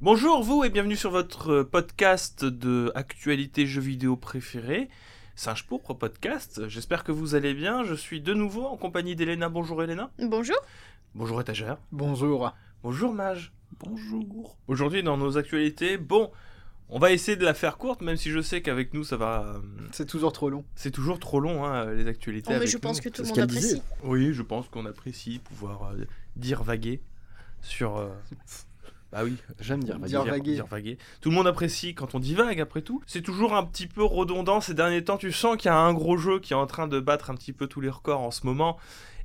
Bonjour vous et bienvenue sur votre podcast de actualité jeux vidéo préféré, Singe Pourpre Podcast. J'espère que vous allez bien. Je suis de nouveau en compagnie d'Elena. Bonjour Elena. Bonjour. Bonjour étagère. Bonjour. Bonjour Mage. Bonjour. Aujourd'hui dans nos actualités, bon, on va essayer de la faire courte, même si je sais qu'avec nous ça va. euh, C'est toujours trop long. C'est toujours trop long hein, les actualités. Oh, mais avec je pense nous. que tout le monde apprécie. Oui, je pense qu'on apprécie pouvoir euh, dire vaguer sur. euh, Bah oui, j'aime dire vaguer. Dire vaguer. dire vaguer. Tout le monde apprécie quand on divague, après tout. C'est toujours un petit peu redondant ces derniers temps. Tu sens qu'il y a un gros jeu qui est en train de battre un petit peu tous les records en ce moment.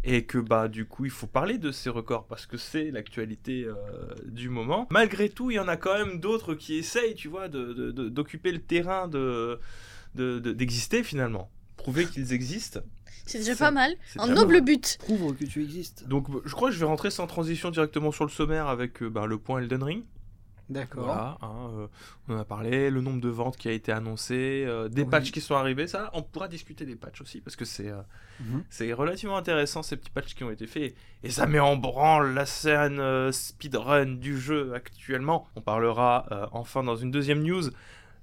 Et que bah du coup il faut parler de ces records parce que c'est l'actualité euh, du moment. Malgré tout, il y en a quand même d'autres qui essayent, tu vois, de- de- de- d'occuper le terrain de- d'exister finalement. Prouver qu'ils existent. C'est déjà pas mal. Un noble but. Prouve que tu existes. Donc je crois que je vais rentrer sans transition directement sur le sommaire avec euh, bah, le point Elden Ring. D'accord. Voilà, hein, euh, on en a parlé, le nombre de ventes qui a été annoncé, euh, des Oui. patchs qui sont arrivés, ça, on pourra discuter des patchs aussi parce que c'est euh, Mhm. c'est relativement intéressant ces petits patchs qui ont été faits et ça met en branle la scène euh, speedrun du jeu actuellement. On parlera euh, enfin dans une deuxième news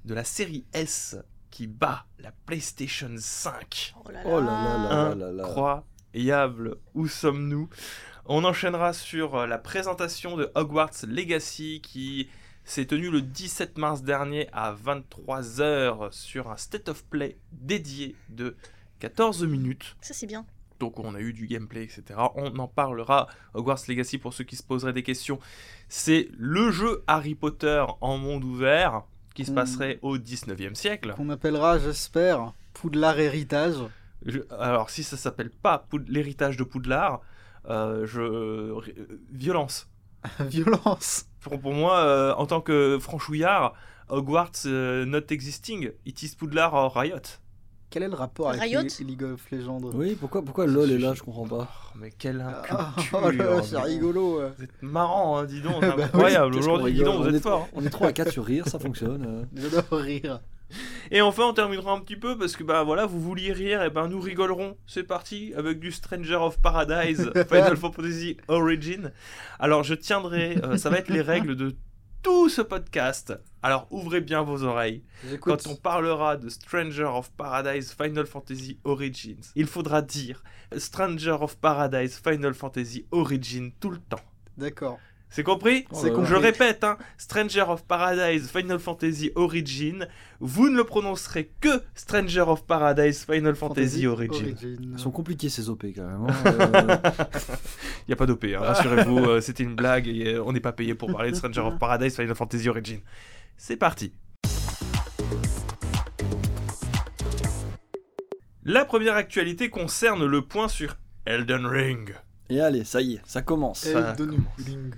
de la série S qui bat la PlayStation 5. Oh là là. Oh là là là là là. Incroyable, où sommes-nous? On enchaînera sur euh, la présentation de Hogwarts Legacy qui s'est tenue le 17 mars dernier à 23h sur un State of Play dédié de 14 minutes. Ça, c'est bien. Donc on a eu du gameplay, etc. On en parlera. Hogwarts Legacy, pour ceux qui se poseraient des questions, c'est le jeu Harry Potter en monde ouvert qui se Hmm. passerait au 19e siècle. Qu'on appellera, j'espère, Poudlard Héritage. Je- alors, si ça s'appelle pas l'héritage de Poudlard, euh, je... euh, violence. Violence. Pour, pour moi, euh, en tant que franchouillard, Hogwarts not existing, it is Poudlard or Riot. Quel est le rapport avec Riot League of Legends? Oui, pourquoi, pourquoi LOL est là, je comprends pas. Oh, mais quelle Ah, oh là là, c'est rigolo. ouais. Vous êtes marrant, hein, dis donc, c'est Bah incroyable. Aujourd'hui, dis donc, vous on êtes est- fort. On est 3 à 4 sur rire, ça fonctionne. euh. J'adore rire. Et enfin, on terminera un petit peu parce que bah voilà, vous vouliez rire, et ben nous rigolerons. C'est parti avec du Stranger of Paradise Final Fantasy Origin. Alors je tiendrai, euh, ça va être les règles de tout ce podcast. Alors ouvrez bien vos oreilles. Quand on parlera de Stranger of Paradise Final Fantasy Origins, il faudra dire Stranger of Paradise Final Fantasy Origin tout le temps. D'accord. C'est compris Oh C'est. Je répète, hein, Stranger of Paradise Final Fantasy Origin, vous ne le prononcerez que Stranger of Paradise Final Fantasy, Origin. Ils sont compliqués ces OP quand même. hein. Euh, Il n'y a pas d'OP, hein, rassurez-vous, euh, c'était une blague et euh, on n'est pas payé pour parler de Stranger of Paradise Final Fantasy Origin. C'est parti. La première actualité concerne le point sur Elden Ring. Et allez, ça y est, ça commence. Ça Elden commence. Ring.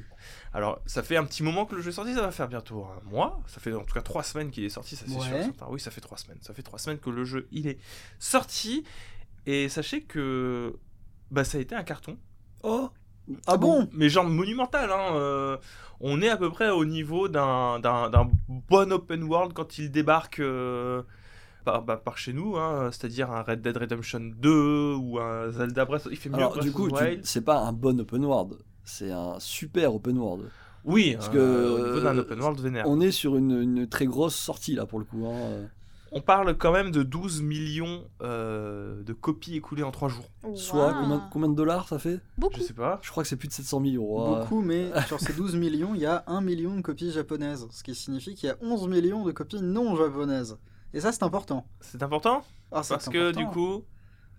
Alors, ça fait un petit moment que le jeu est sorti, ça va faire bientôt un mois. Ça fait en tout cas trois semaines qu'il est sorti, ça c'est Ouais. sûr. certain. Oui, ça fait trois semaines. Ça fait trois semaines que le jeu il est sorti. Et sachez que bah, ça a été un carton. Oh Ah bon Mais genre monumental. Hein. euh, on est à peu près au niveau d'un bon open world quand il débarque euh, par, bah, par chez nous. hein, C'est-à-dire un Red Dead Redemption 2 ou un Zelda Breath. Il fait mieux Alors du coup, c'est pas un bon open world, c'est un super open world. Oui, Parce euh, que, au niveau d'un open world vénère. On est sur une, une très grosse sortie là pour le coup. hein. On parle quand même de 12 millions euh, de copies écoulées en 3 jours. Soit combien, combien de dollars ça fait? Beaucoup. Je sais pas. Je crois que c'est plus de 700 millions. ouais. Beaucoup, mais sur ces 12 millions, il y a 1 million de copies japonaises. Ce qui signifie qu'il y a 11 millions de copies non japonaises. Et ça, c'est important. C'est important? Ah, parce que du coup,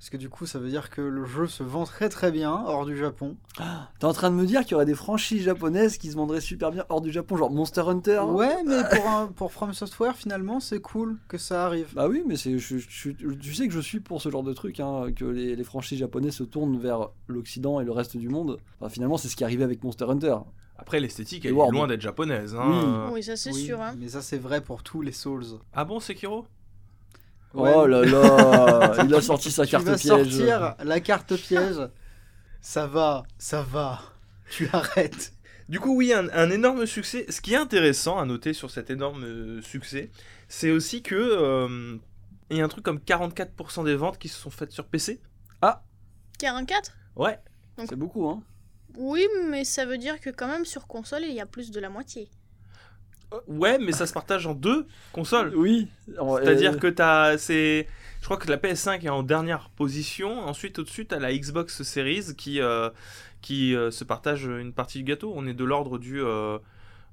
Parce que du coup, ça veut dire que le jeu se vend très très bien hors du Japon. T'es en train de me dire qu'il y aurait des franchises japonaises qui se vendraient super bien hors du Japon, genre Monster Hunter hein Ouais, mais pour, un, pour From Software, finalement, c'est cool que ça arrive. Bah oui, mais c'est, je, je- tu sais que je suis pour ce genre de truc, hein, que les, les franchises japonaises se tournent vers l'Occident et le reste du monde. Enfin, finalement, c'est ce qui est arrivé avec Monster Hunter. après l'esthétique elle est loin d'être japonaise. hein. Oui. Oui, ça c'est Oui, sûr. Hein. Mais ça, c'est vrai pour tous les Souls. Ah bon, Sekiro? Ouais. Oh là là, il a sorti sa tu carte vas piège. sortir la carte piège. ça va, ça va. Tu arrêtes. Du coup, oui, un, un énorme succès. Ce qui est intéressant à noter sur cet énorme euh, succès, c'est aussi que euh, il y a un truc comme 44% des ventes qui se sont faites sur PC. 44 Ouais. C'est beaucoup, hein. Oui, mais ça veut dire que quand même sur console, il y a plus de la moitié. Ouais, mais ça se partage en deux consoles. Oui. C'est-à-dire que t'as. C'est. Je crois que la PS5 est en dernière position. Ensuite, au-dessus, t'as la Xbox Series qui, euh, qui euh, se partage une partie du gâteau. On est de l'ordre du. euh,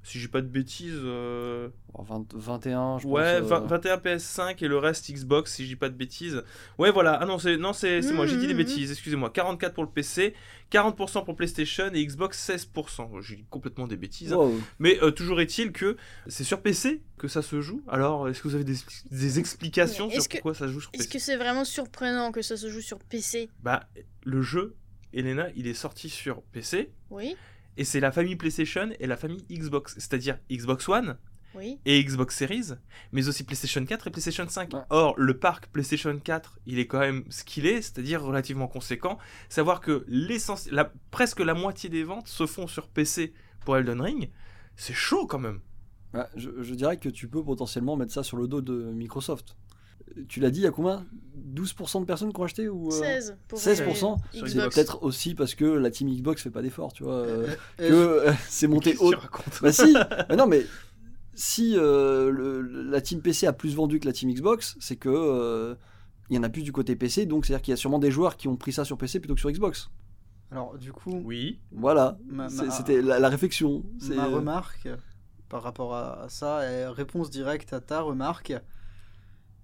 si j'ai pas de bêtises. euh, 20 21, je Ouais, pense. 20 euh, 21 PS5 et le reste Xbox, si je dis pas de bêtises. Ouais, voilà. Ah non, c'est non, c'est c'est moi, j'ai dit des Mhm, bêtises, excusez-moi. 44 pour le PC, 40% pour PlayStation et Xbox 16%. J'ai dit complètement des bêtises. hein. Mais euh, toujours est-il que c'est sur PC que ça se joue. Alors, est-ce que vous avez des, des explications sur est-ce que- pourquoi ça se joue sur Est-ce PC que c'est vraiment surprenant que ça se joue sur PC Bah, le jeu, Elena, il est sorti sur PC. Oui, Et c'est la famille PlayStation et la famille Xbox, c'est-à-dire Xbox One oui. et Xbox Series, mais aussi PlayStation 4 et PlayStation 5. Ouais. Or, le parc PlayStation 4, il est quand même ce qu'il est, c'est-à-dire relativement conséquent. Savoir que la, presque la moitié des ventes se font sur PC pour Elden Ring, c'est chaud quand même. Ouais, je, je dirais que tu peux potentiellement mettre ça sur le dos de Microsoft. Tu l'as dit, il y a combien? 12% de personnes qui ont acheté ou, euh, 16 pour 16% euh, Sur C'est Xbox. peut-être aussi parce que la team Xbox fait pas d'effort, tu vois. euh, Euh, que euh, c'est monté haut. Bah si Mais non, mais si euh, le- la team PC a plus vendu que la team Xbox, c'est que euh, il y en a plus du côté PC, donc c'est-à-dire qu'il y a sûrement des joueurs qui ont pris ça sur PC plutôt que sur Xbox. Alors, du coup, Oui. Voilà, c'était la, la réflexion. Ma remarque par rapport à ça est réponse directe à ta remarque.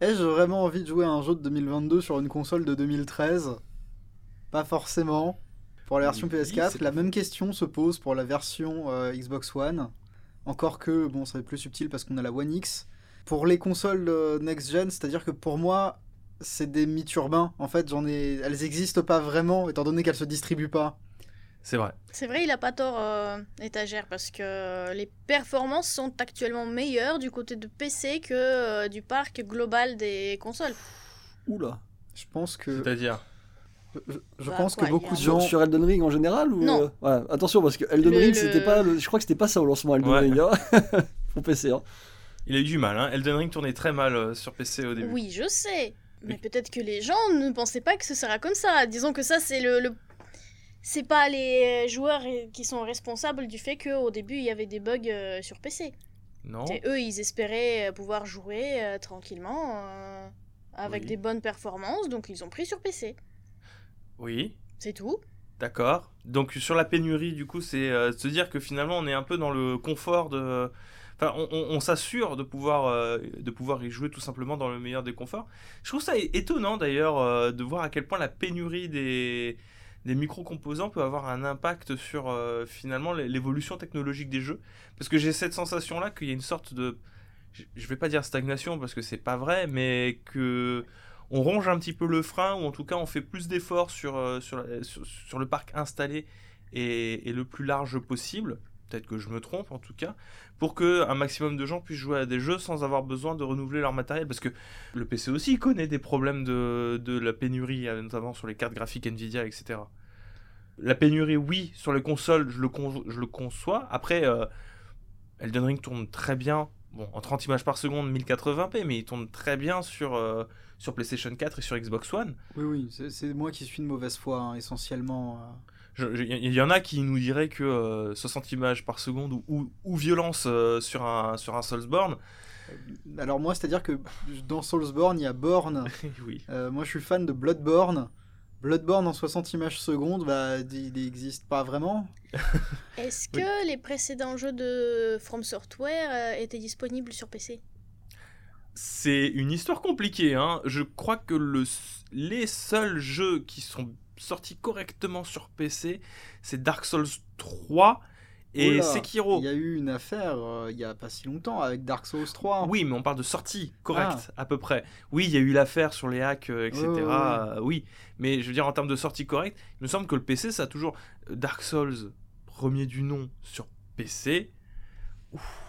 Ai-je vraiment envie de jouer à un jeu de 2022 sur une console de 2013 Pas forcément. Pour la version Oui, PS4, c'est la même question se pose pour la version euh, Xbox One. Encore que, bon, ça va être plus subtil parce qu'on a la One X. Pour les consoles euh, next-gen, c'est-à-dire que pour moi, c'est des mythes urbains. En fait, j'en ai... elles n'existent pas vraiment, étant donné qu'elles se distribuent pas. C'est vrai. C'est vrai, il a pas tort, euh, étagère, parce que les performances sont actuellement meilleures du côté de PC que euh, du parc global des consoles. Oula. Je pense que... C'est-à-dire. Je, je Bah, pense quoi, que beaucoup de gens... Sur, sur Elden Ring en général ou Non. euh, ouais, attention parce que Elden Le- Ring le- c'était pas le- je crois que c'était pas ça au lancement Elden Ouais. Ring hein. pour PC hein. Il a eu du mal, hein. Elden Ring tournait très mal euh, sur PC au début. Oui, je sais. Mais Oui. peut-être que les gens ne pensaient pas que ce sera comme ça. Disons que ça, c'est le. le- C'est pas les joueurs euh, qui sont responsables du fait qu'au début, il y avait des bugs euh, sur PC. Non C'est eux, ils espéraient euh, pouvoir jouer euh, tranquillement euh, avec Oui. des bonnes performances, donc ils ont pris sur PC. Oui. C'est tout. D'accord. Donc sur la pénurie, du coup, c'est euh, se dire que finalement on est un peu dans le confort de. Enfin, on, on- on s'assure de pouvoir euh, de pouvoir y jouer tout simplement dans le meilleur des conforts. Je trouve ça étonnant d'ailleurs euh, de voir à quel point la pénurie des des micro-composants peut avoir un impact sur euh, finalement l'é- l'évolution technologique des jeux. Parce que j'ai cette sensation-là qu'il y a une sorte de, je- vais pas dire stagnation parce que c'est pas vrai, mais que on ronge un petit peu le frein, ou en tout cas on fait plus d'efforts sur, euh, le parc installé et le plus large possible, peut-être que je me trompe en tout cas, pour que un maximum de gens puissent jouer à des jeux sans avoir besoin de renouveler leur matériel, parce que le PC aussi connaît des problèmes de, la pénurie, euh, notamment sur les cartes graphiques Nvidia, etc. La pénurie, oui, sur les consoles, je le, conçois. Après, euh, Elden Ring tourne très bien, en 30 images par seconde, 1080p, mais il tourne très bien sur, euh, PlayStation 4 et sur Xbox One. Oui, oui, c'est- moi qui suis de mauvaise foi, hein, essentiellement. Il y en a qui nous diraient que euh, 60 images par seconde ou, ou- ou violence euh, sur un, sur un Soulsborne. Alors moi, c'est-à-dire que dans Soulsborne, il y a Born. oui. Euh, moi, je suis fan de Bloodborne. Bloodborne en 60 images secondes, bah, il n'existe pas vraiment. Est-ce Oui. que les précédents jeux de From Software euh, étaient disponibles sur PC C'est une histoire compliquée. Hein. Je crois que le, les seuls jeux qui sont sortis correctement sur PC, c'est Dark Souls 3 et Sekiro. Il y a eu une affaire euh, il y a pas si longtemps avec Dark Souls 3. Oui, mais on parle de sortie correcte, Ah. à peu près. Oui, il y a eu l'affaire sur les hacks, euh, etc. Ouais, euh, oui, mais je veux dire, en termes de sortie correcte, il me semble que le PC, ça a toujours. Dark Souls, premier du nom sur PC. Ouf,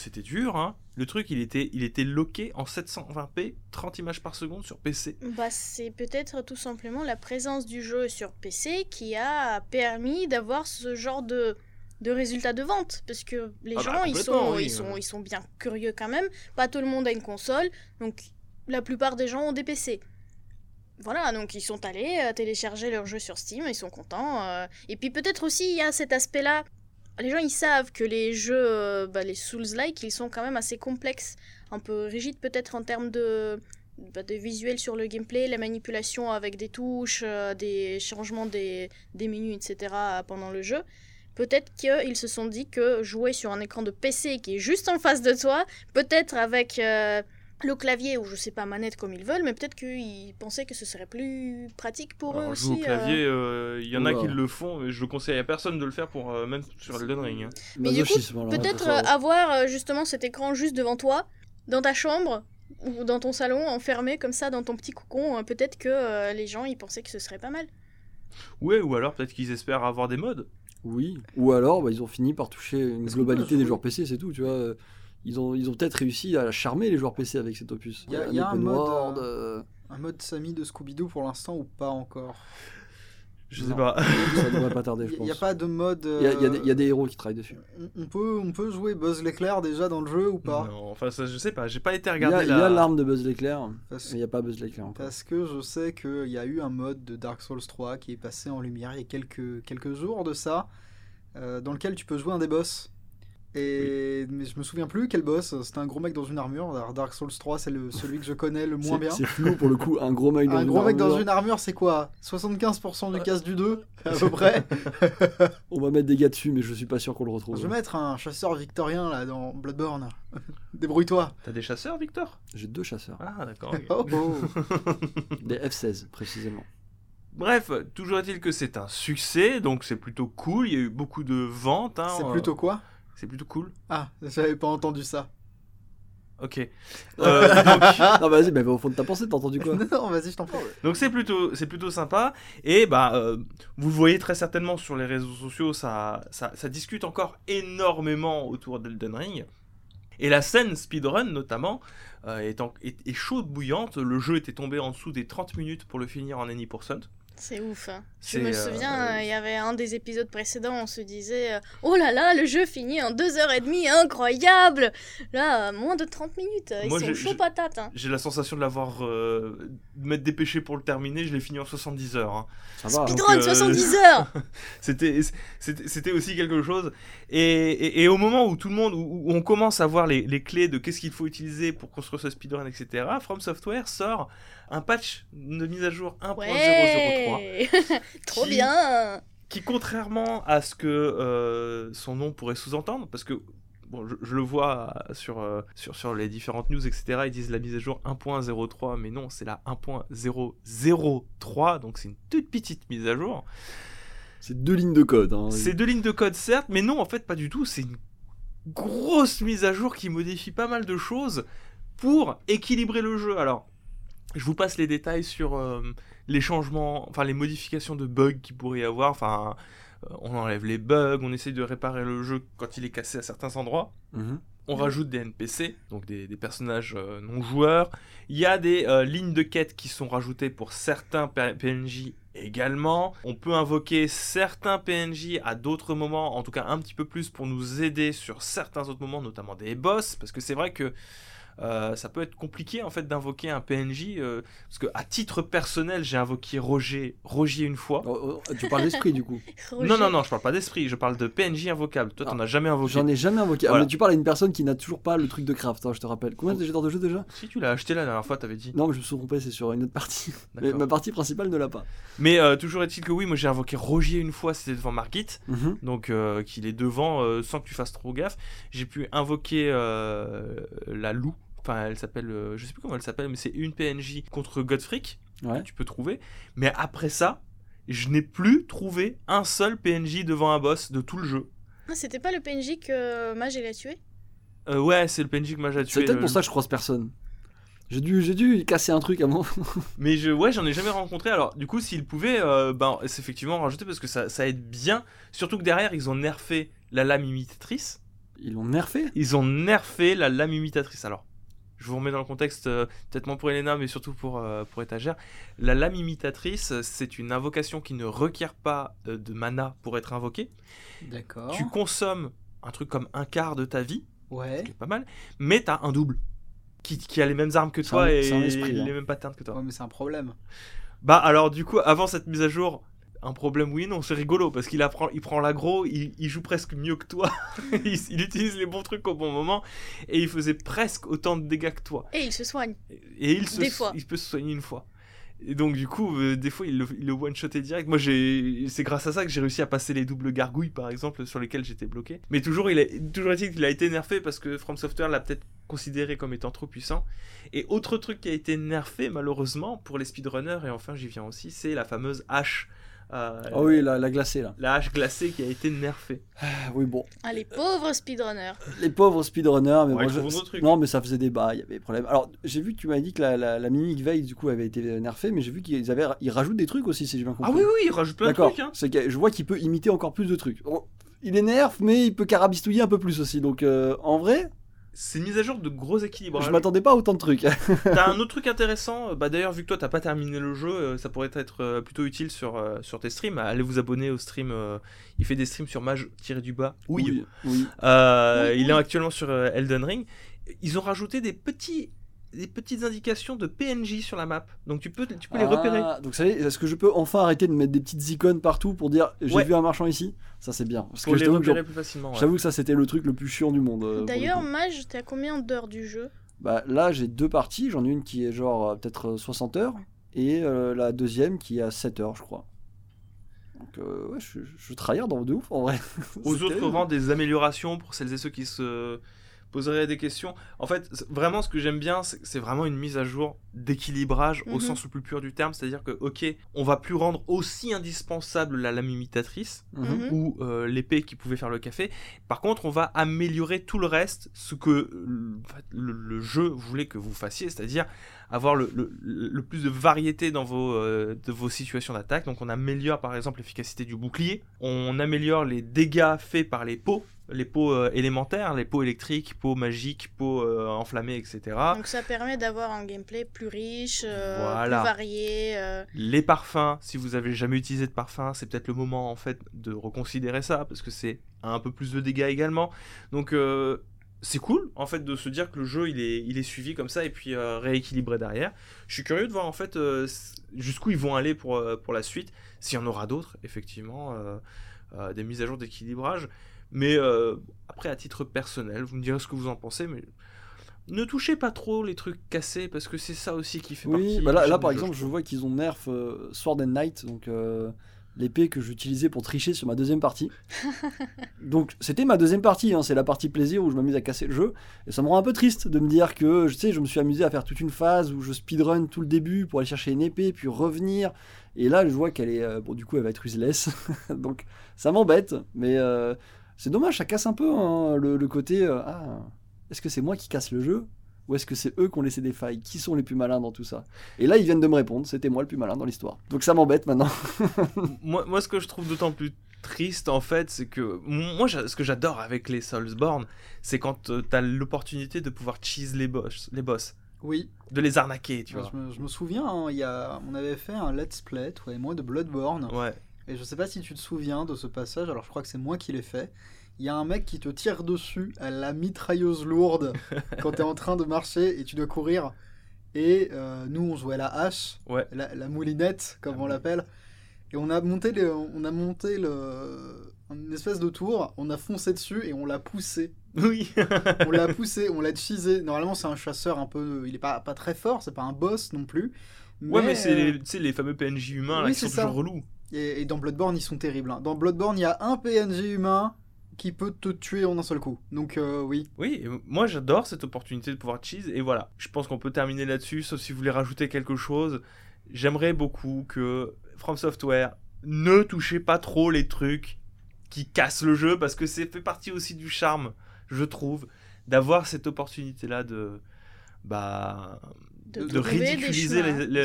c'était dur, hein. Le truc, il était, il était loqué en 720p, 30 images par seconde sur PC. Bah, c'est peut-être tout simplement la présence du jeu sur PC qui a permis d'avoir ce genre de, de résultats de vente. Parce que les Ah bah, gens, ils, sont, oui, ils, sont, ils sont bien curieux quand même. Pas tout le monde a une console, donc la plupart des gens ont des PC. Voilà, donc ils sont allés euh, télécharger leur jeu sur Steam, ils sont contents. euh. Et puis peut-être aussi, il y a cet aspect-là les gens ils savent que les jeux, euh, bah, les Souls-like, ils sont quand même assez complexes, un peu rigides peut-être en termes de, bah, visuel sur le gameplay, la manipulation avec des touches, euh, des changements des, des menus, etc. pendant le jeu. Peut-être qu'ils se sont dit que jouer sur un écran de PC qui est juste en face de toi, peut-être avec euh, le clavier ou je sais pas manette comme ils veulent, mais peut-être qu'ils pensaient que ce serait plus pratique pour eux aussi. au euh. clavier, euh, il y en a qui le font, mais je le conseille à personne de le faire pour euh, même sur Elden Ring. hein. Mais du coup, Peut-être euh, avoir justement cet écran juste devant toi, dans ta chambre ou dans ton salon, enfermé comme ça dans ton petit cocon. euh, peut-être que euh, les gens ils pensaient que ce serait pas mal. Ouais, ou alors peut-être qu'ils espèrent avoir des modes. Oui. Ou alors, bah, ils ont fini par toucher une globalité des joueurs PC, c'est tout, tu vois. Ils ont, ils ont peut-être réussi à charmer les joueurs PC avec cet opus. Il y a- Un il y a un mode, world, euh, euh, Un mode Samy de Scooby-Doo pour l'instant ou pas encore? Je Non. sais pas. ça devrait pas tarder, je Il pense. n'y a pas de mode. Il y a- il y a des- il y a euh, des héros qui travaillent dessus. on, on peut, on peut jouer Buzz l'éclair déjà dans le jeu ou pas? Non, enfin, ça, je sais pas, j'ai pas été Il y regarder a, il y a l'arme de Buzz l'éclair, Parce, mais il n'y a pas Buzz l'éclair encore. parce que je sais qu'il y a eu un mode de Dark Souls 3 qui est passé en lumière il y a quelques, quelques jours de ça, euh, dans lequel tu peux jouer un des boss. Et mais je me souviens plus quel boss. C'était un gros mec dans une armure. Alors, Dark Souls 3, c'est le, celui que je connais le moins bien. C'est flou pour le coup, un gros mec dans Un une gros mec dans une armure, c'est quoi? 75% du casse du 2 à peu près? On va mettre des gars dessus, mais je suis pas sûr qu'on le retrouve. Je vais mettre un chasseur victorien là dans Bloodborne. Débrouille-toi. T'as des chasseurs, Victor? J'ai deux chasseurs. Ah, d'accord. Oh, oh. Des F16, précisément. Bref, toujours est-il que c'est un succès, donc c'est plutôt cool. Il y a eu beaucoup de ventes. hein, C'est euh, plutôt quoi? C'est plutôt cool. Ah, j'avais pas entendu ça. Ok. Euh, donc, non, vas-y, mais au fond de ta pensée, t'as entendu quoi non, non, vas-y, je t'en prie. donc c'est plutôt, c'est plutôt sympa. Et bah, euh, vous le voyez très certainement sur les réseaux sociaux, ça, ça, ça discute encore énormément autour d'Elden Ring. Et la scène speedrun notamment euh, est, en- est, est chaude bouillante. Le jeu était tombé en dessous des 30 minutes pour le finir en any%. C'est ouf. hein. Je me euh, souviens, euh, euh, il y avait un des épisodes précédents, on se disait euh, Oh là là, le jeu finit en 2h30, incroyable Là, moins de 30 minutes, euh, ils Moi, sont j'ai- chauds patates. hein. J'ai la sensation de l'avoir euh, de m'être dépêché pour le terminer. Je l'ai fini en 70 heures. hein. Ça va. hein. Speedrun, euh, 70 heures C'était, aussi quelque chose. Et, et- et au moment où tout le monde, où, où on commence à voir les, les clés de qu'est-ce qu'il faut utiliser pour construire ce speedrun, etc., From Software sort un patch de mise à jour 1.003 Ouais Trop Qui- bien qui, contrairement à ce que euh, son nom pourrait sous-entendre, parce que bon, je, je le vois sur, euh, sur, sur les différentes news, etc., ils disent la mise à jour 1.03, mais non, c'est la 1.003, donc c'est une toute petite mise à jour. C'est deux lignes de code. hein. C'est deux lignes de code, certes, mais non, en fait, pas du tout. C'est une grosse mise à jour qui modifie pas mal de choses pour équilibrer le jeu. Alors, je vous passe les détails sur euh, les changements, enfin les modifications de bugs qu'il pourrait y avoir. Enfin, euh, on enlève les bugs, on essaye de réparer le jeu quand il est cassé à certains endroits. Mhm. On rajoute des NPC, donc des, des personnages euh, non joueurs. Il y a des euh, lignes de quête qui sont rajoutées pour certains PNJ également. On peut invoquer certains PNJ à d'autres moments, en tout cas un petit peu plus pour nous aider sur certains autres moments, notamment des boss, parce que c'est vrai que euh, ça peut être compliqué en fait d'invoquer un PNJ, euh, parce que à titre personnel j'ai invoqué Roger, Roger une fois. Oh, oh, tu parles d'esprit du coup. Roger. Non non non, je parle pas d'esprit, je parle de PNJ invocable. Toi t'en Ah, as jamais invoqué. J'en ai jamais invoqué. Ah, mais tu parles à une personne qui n'a toujours pas le truc de craft, hein, je te rappelle. Combien j'ai d'heures de jeu déjà Si tu l'as acheté la dernière fois, t'avais dit. Non, mais je me suis trompé, c'est sur une autre partie. Mais ma partie principale ne l'a pas. Mais euh, toujours est-il que oui, moi j'ai invoqué Rogier une fois, c'était devant Margit, Mhm. donc euh, qu'il est devant euh, sans que tu fasses trop gaffe. J'ai pu invoquer euh, la loup, enfin elle s'appelle, euh, je sais plus comment elle s'appelle, mais c'est une PNJ contre Godfreak, Ouais. que tu peux trouver. Mais après ça, je n'ai plus trouvé un seul PNJ devant un boss de tout le jeu. Ah, C'était pas le PNJ que Mage a tué? Euh, ouais, c'est le PNJ que moi j'ai C'est tué. peut-être le- pour ça que je croise personne. J'ai dû, j'ai dû casser un truc à mon. Mais je, ouais, j'en ai jamais rencontré. Alors, du coup, s'ils pouvaient, euh, ben, c'est effectivement rajouter parce que ça, ça aide bien. Surtout que derrière, ils ont nerfé la lame imitatrice. Ils l'ont nerfé? Ils ont nerfé la lame imitatrice. Alors, je vous remets dans le contexte, euh, peut-être moins pour Elena, mais surtout pour, euh, pour Étagère. La lame imitatrice, c'est une invocation qui ne requiert pas euh, de mana pour être invoquée. D'accord. Tu consommes un truc comme un quart de ta vie, Ouais. ce qui est pas mal, mais t'as un double. Qui, qui a les mêmes armes que toi un- et esprit, hein. les mêmes patterns que toi. Ouais, mais c'est un problème. Bah alors du coup, avant cette mise à jour un problème oui non c'est rigolo parce qu'il apprend il prend l'agro il, il joue presque mieux que toi. Il, il utilise les bons trucs au bon moment et il faisait presque autant de dégâts que toi. Et il se soigne. et il se Des fois. il peut se soigner une fois. Et donc du coup euh, des fois il le, le one shotait direct. Moi j'ai c'est grâce à ça que j'ai réussi à passer les doubles gargouilles par exemple sur lesquelles j'étais bloqué. Mais toujours il a toujours est-il qu'il a été nerfé parce que From Software l'a peut-être considéré comme étant trop puissant. Et autre truc qui a été nerfé malheureusement pour les speedrunners et enfin j'y viens aussi c'est la fameuse hache euh, Ah oui, la, la glacée là. la hache glacée qui a été nerfée Ah oui, bon. Ah, les pauvres speedrunners. Les pauvres speedrunners, mais Ouais, ils je-. Non, mais ça faisait débat, il y avait des problèmes. Alors, j'ai vu que tu m'as dit que la, la, la mimic veille, du coup, avait été nerfée, mais j'ai vu qu'ils avaient, ils rajoutent des trucs aussi, si j'ai bien compris. ah oui oui il rajoute plein de trucs hein. C'est que je vois qu'il peut imiter encore plus de trucs. Bon, il est nerf, mais il peut carabistouiller un peu plus aussi. Donc, euh, en vrai, c'est une mise à jour de gros équilibrage je m'attendais pas à autant de trucs. T'as un autre truc intéressant, euh, bah d'ailleurs vu que toi t'as pas terminé le jeu, euh, ça pourrait être euh, plutôt utile sur, sur tes streams. Allez vous abonner au stream, euh, il fait des streams sur mage-du-bas. Oui. oui. oui. Euh, Oui, il oui. est actuellement sur Elden Ring. Ils ont rajouté des petits des petites indications de PNJ sur la map, donc tu peux tu peux les Ah, repérer. Donc, savez, est-ce que je peux enfin arrêter de mettre des petites icônes partout pour dire j'ai Ouais. vu un marchand ici? Ça, c'est bien. Parce Pour que les repérer plus facilement. ouais. j'avoue que ça, c'était le truc le plus chiant du monde. euh, D'ailleurs. Mage, t'es à combien d'heures du jeu? Bah, là, j'ai deux parties. J'en ai une qui est genre euh, peut-être euh, 60 heures et euh, la deuxième qui est à 7 heures, je crois. Donc, euh, ouais, je, je tryhard dans de ouf en vrai. Aux autres rangs des améliorations pour celles et ceux qui se poseraient des questions. En fait, vraiment, ce que j'aime bien, c'est vraiment une mise à jour d'équilibrage au Mhm. sens le plus pur du terme. C'est-à-dire que, ok, on va plus rendre aussi indispensable la lame imitatrice Mhm. Mhm. ou euh, l'épée qui pouvait faire le café. Par contre, on va améliorer tout le reste, ce que euh, le, le jeu voulait que vous fassiez, c'est-à-dire avoir le, le- le plus de variété dans vos, euh, de vos situations d'attaque. Donc on améliore par exemple l'efficacité du bouclier, on améliore les dégâts faits par les pots, les pots euh, élémentaires, les pots électriques, pots magiques, pots euh, enflammés, etc. Donc ça permet d'avoir un gameplay plus riche, euh, Voilà. plus varié. euh, Les parfums, si vous avez jamais utilisé de parfum, c'est peut-être le moment en fait de reconsidérer ça parce que c'est un peu plus de dégâts également. Donc c'est cool en fait de se dire que le jeu il est, il est suivi comme ça et puis euh, rééquilibré derrière. Je suis curieux de voir en fait euh, jusqu'où ils vont aller pour, euh, pour la suite, s'il y en aura d'autres effectivement, des mises à jour d'équilibrage. Mais euh, après à titre personnel, vous me direz ce que vous en pensez, mais ne touchez pas trop les trucs cassés parce que c'est ça aussi qui fait Oui, partie. bah là, par jeu, exemple, je vois qu'ils ont nerf euh, Sword and Knight, donc euh, l'épée que j'utilisais pour tricher sur ma deuxième partie. donc c'était ma deuxième partie, hein, c'est la partie plaisir où je m'amuse à casser le jeu. Et ça me rend un peu triste de me dire que, je sais, je me suis amusé à faire toute une phase où je speedrun tout le début pour aller chercher une épée, puis revenir. Et là, je vois qu'elle est, euh, bon, du coup, elle va être useless. donc ça m'embête, mais euh, c'est dommage, ça casse un peu hein, le, le côté, euh, ah, est-ce que c'est moi qui casse le jeu ou est-ce que c'est eux qui ont laissé des failles? Qui sont les plus malins dans tout ça? Et là, ils viennent de me répondre, c'était moi le plus malin dans l'histoire. Donc ça m'embête maintenant. moi, moi, ce que je trouve d'autant plus triste, en fait, c'est que moi, ce que j'adore avec les Soulsborne, c'est quand euh, t'as l'opportunité de pouvoir cheese les boss, les boss, Oui, de les arnaquer, tu vois. je, me, je me souviens, hein, il y a, on avait fait un let's play, toi et moi, de Bloodborne. Ouais. Et je sais pas si tu te souviens de ce passage, alors je crois que c'est moi qui l'ai fait. Il y a un mec qui te tire dessus à la mitrailleuse lourde quand t'es en train de marcher et tu dois courir. Et euh, nous, on jouait à la hache, Ouais. la, la moulinette, comme on l'appelle. Et on a monté, on a monté le, une espèce de tour, on a foncé dessus et on l'a poussé. Oui. On l'a poussé, on l'a cheesé. Normalement, c'est un chasseur un peu. Il est pas, pas très fort, c'est pas un boss non plus. ouais, mais c'est euh, les, les fameux PNJ humains là, oui, qui sont ça. toujours relous. Et, dans Bloodborne, ils sont terribles. hein. Dans Bloodborne, il y a un PNJ humain qui peut te tuer en un seul coup. Donc, euh, oui. Oui, moi j'adore cette opportunité de pouvoir cheese, et voilà. Je pense qu'on peut terminer là-dessus, sauf si vous voulez rajouter quelque chose. J'aimerais beaucoup que From Software ne touchez pas trop les trucs qui cassent le jeu, parce que c'est fait partie aussi du charme, je trouve, d'avoir cette opportunité-là de. Bah. De, ridiculiser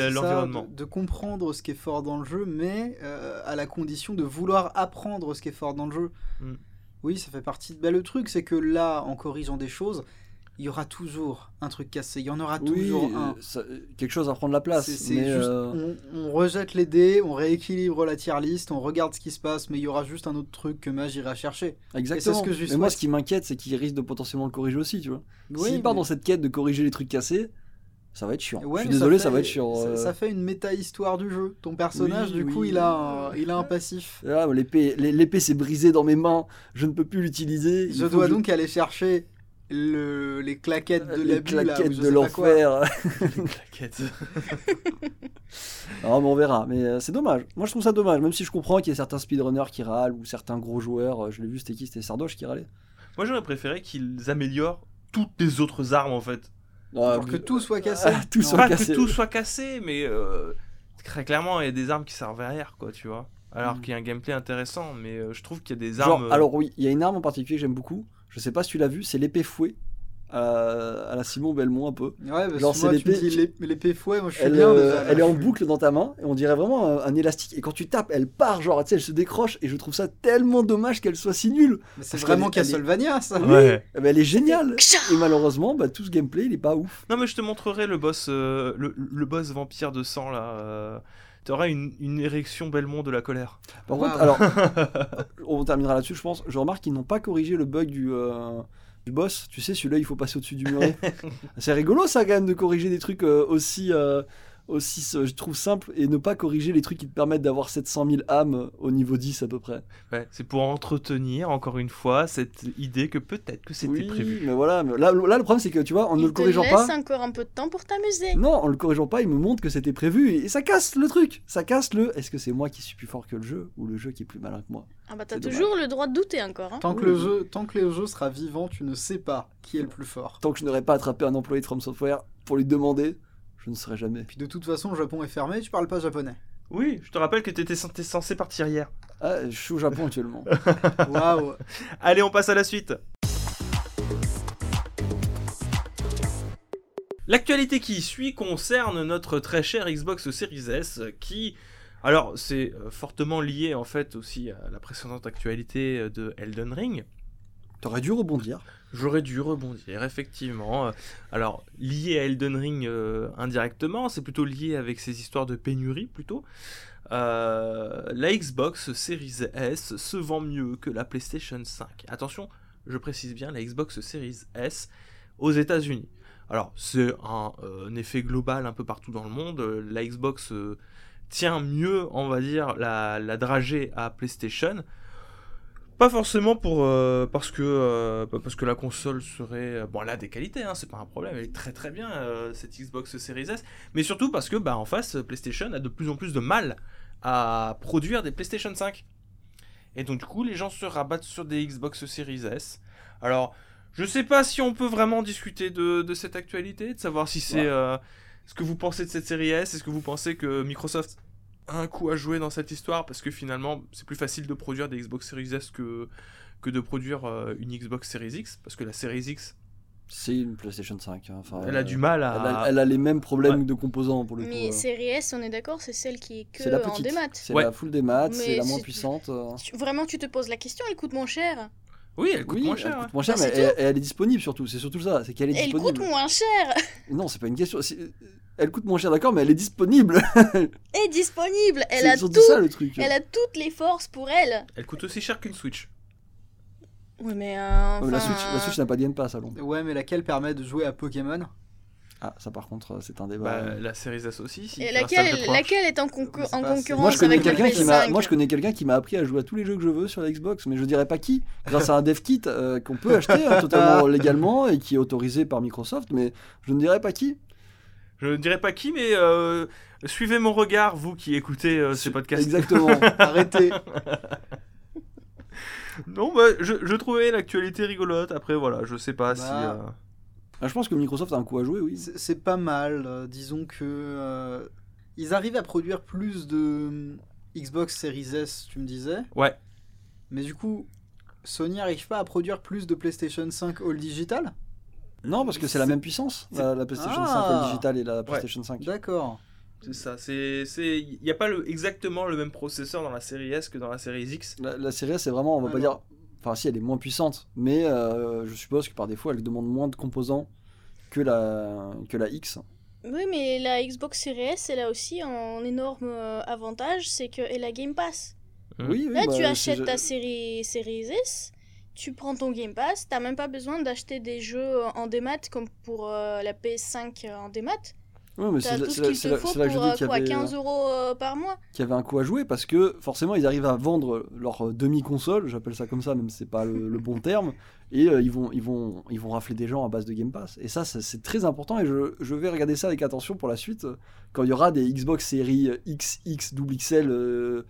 l'environnement. de, de comprendre ce qui est fort dans le jeu, mais euh, à la condition de vouloir apprendre ce qui est fort dans le jeu. Mm. Oui, ça fait partie. Bah, le truc, c'est que là, en corrigeant des choses, il y aura toujours un truc cassé. Il y en aura oui, toujours euh, un. ça- quelque chose à prendre la place. Mais, juste, euh, on, on rejette les dés, on rééquilibre la tier list, on regarde ce qui se passe, mais il y aura juste un autre truc que Mage ira chercher. Exactement. ce que je mais moi, ce qui m'inquiète, c'est qu'il risque de potentiellement le corriger aussi, tu vois. Oui, S'il part mais- dans cette quête de corriger les trucs cassés, ça va être chiant. Ouais, je suis désolé, fait- ça, va être chiant. Ça, euh. ça fait une méta-histoire du jeu. Ton personnage, Oui, du coup, oui. il a un, il a un passif. Ah, l'épée, l'é- l'épée s'est brisée dans mes mains, je ne peux plus l'utiliser. il Je dois donc aller chercher le, les claquettes de les ou claquettes de l'enfer. Claquette. non, mais on verra. Mais euh, c'est dommage. Moi, je trouve ça dommage. Même si je comprends qu'il y ait certains speedrunners qui râlent ou certains gros joueurs. euh, Je l'ai vu, c'était qui? C'était Sardoche qui râlait. Moi j'aurais préféré qu'ils améliorent toutes les autres armes en fait. Que tout soit cassé. Ah, tout Non. soit Pas cassé. que tout soit cassé, mais euh, très clairement il y a des armes qui servent à rien quoi, tu vois. Alors Mm. qu'il y a un gameplay intéressant, mais euh, je trouve qu'il y a des armes. euh, alors oui, il y a une arme en particulier que j'aime beaucoup. Je sais pas si tu l'as vu, c'est l'épée fouet. À, à la Simon Belmont un peu. Ouais, parce Genre, tu me l'épée- dis l'ép- l'épée fouet, moi je suis Elle, bien. euh, déjà, là, elle est en boucle dans ta main et on dirait vraiment un, un élastique. Et quand tu tapes, elle part, genre, tu sais, elle se décroche. Et je trouve ça tellement dommage qu'elle soit si nulle. Mais c'est vraiment elle Castlevania, ça. Ouais. Eh ben, elle est géniale. Et malheureusement, bah, tout ce gameplay, il est pas ouf. Non mais je te montrerai le boss, euh, le, le boss vampire de sang là. euh, T'auras une, une érection Belmont de la colère. Par Waouh. contre, alors, on terminera là-dessus, je pense. Je remarque qu'ils n'ont pas corrigé le bug du, euh, du boss. Tu sais, celui-là, il faut passer au-dessus du muret. c'est rigolo, ça, quand même, de corriger des trucs euh, aussi, euh, aussi, je trouve, simples et ne pas corriger les trucs qui te permettent d'avoir 700 000 âmes au niveau 10 à peu près. Ouais, c'est pour entretenir encore une fois cette idée que peut-être que c'était oui, prévu. mais voilà. Mais là, là, le problème, c'est que tu vois, en ne Il le te corrigeant laisse pas. encore un peu de temps pour t'amuser. Non, en le corrigeant pas, il me montre que c'était prévu et ça casse le truc. Ça casse le. Est-ce que c'est moi qui suis plus fort que le jeu ou le jeu qui est plus malin que moi? Ah bah t'as toujours le droit de douter encore. Hein. Tant que, Oui, le jeu, tant que le jeu sera vivant, tu ne sais pas qui est le plus fort. Tant que je n'aurais pas attrapé un employé de From Software pour lui demander, je ne serai jamais. Puis de toute façon, le Japon est fermé, tu parles pas japonais. Oui, je te rappelle que t'étais t'es censé partir hier. Ah, je suis au Japon actuellement. Waouh. Allez, on passe à la suite. L'actualité qui suit concerne notre très cher Xbox Series S qui alors c'est euh, fortement lié en fait aussi à la précédente actualité euh, de Elden Ring. T'aurais dû rebondir. J'aurais dû rebondir, effectivement. Euh, Alors, lié à Elden Ring euh, indirectement, c'est plutôt lié avec ces histoires de pénurie, plutôt. Euh, la Xbox Series S se vend mieux que la PlayStation 5. Attention, je précise bien, la Xbox Series S aux États-Unis. Alors, c'est un, effet global un peu partout dans le monde. La Xbox tient mieux, on va dire, la, la dragée à PlayStation. Pas forcément pour euh, parce que euh, parce que la console serait bon elle a des qualités hein, c'est pas un problème elle est très très bien euh, cette Xbox Series S mais surtout parce que bah en face PlayStation a de plus en plus de mal à produire des PlayStation 5 et donc du coup les gens se rabattent sur des Xbox Series S alors je sais pas si on peut vraiment discuter de, de cette actualité de savoir si c'est Ouais. euh, ce que vous pensez de cette série S est-ce que vous pensez que Microsoft un coup à jouer dans cette histoire parce que finalement c'est plus facile de produire des Xbox Series S que, que de produire euh, une Xbox Series X parce que la Series X C'est une PlayStation 5. hein, enfin, elle a euh, du mal Elle à. a, elle a les mêmes problèmes Ouais. de composants pour le coup. Mais euh. série S, on est d'accord, c'est celle qui est que C'est la en démat. C'est Ouais. la full des maths, c'est la moins puissante. euh. Vraiment, tu te poses la question, elle coûte moins cher. Oui, elle coûte oui, moins elle cher. coûte ouais. moins cher, Bah, mais elle, elle est disponible surtout. C'est surtout ça, c'est qu'elle est Elle disponible. coûte moins cher Non, c'est pas une question. Elle coûte moins cher, d'accord, mais elle est disponible. est disponible. Elle c'est a tout. ça le truc. Elle a toutes les forces pour elle. Elle coûte aussi cher qu'une Switch. Oui, mais euh, La enfin, Switch, la Switch n'a pas de Game Pass, allons. Ouais, mais laquelle permet de jouer à Pokémon? Ah, ça par contre, euh, c'est un débat. Bah, la Series S aussi. Si Et laquelle, est en, concur- concurrence Moi je connais avec la quelqu'un qui m'a, PS5 moi je connais quelqu'un qui m'a appris à jouer à tous les jeux que je veux sur la Xbox, mais je dirais pas qui, grâce à un dev kit euh, qu'on peut acheter hein, totalement légalement et qui est autorisé par Microsoft, mais je ne dirais pas qui. Je ne dirais pas qui, mais euh, suivez mon regard, vous qui écoutez euh, ces podcasts. Exactement. Arrêtez. Non, bah, je, je trouvais l'actualité rigolote. Après, voilà, je sais pas si. Bah. Ah, je pense que Microsoft a un coup à jouer, oui. C'est pas mal. euh, disons que euh, ils arrivent à produire plus de hum, Xbox Series S, tu me disais. Ouais. Mais du coup, Sony arrive pas à produire plus de PlayStation 5 All Digital? Non, parce que c'est la même puissance, la, la PlayStation Ah. 5 le digital et la PlayStation 5. D'accord. C'est ça. C'est, c'est, il n'y a pas le, exactement le même processeur dans la série S que dans la série X. La, la série S, c'est vraiment, on va Ah pas non. dire. Enfin, si, elle est moins puissante, mais euh, je suppose que par défaut, elle demande moins de composants que la, que la X. Oui, mais la Xbox Series S, elle a aussi un énorme euh, avantage, c'est qu'elle a Game Pass. Mm. Oui, oui. Là, bah, tu achètes ta série Series S, tu prends ton Game Pass, t'as même pas besoin d'acheter des jeux en démat comme pour euh, la PS5 en démat. Ouais, mais c'est là- tout ce qu'il te faut pour dis euh, qu'il y quoi, avait, 15 euros euh, par mois? qu'il y avait un coup à jouer parce que forcément ils arrivent à vendre leur euh, demi-console, j'appelle ça comme ça, même si c'est pas le, le bon terme, et euh, ils, vont, ils, vont, ils vont rafler des gens à base de Game Pass. Et ça, ça, c'est très important et je, je vais regarder ça avec attention pour la suite euh, quand il y aura des Xbox série XX, double XL, euh,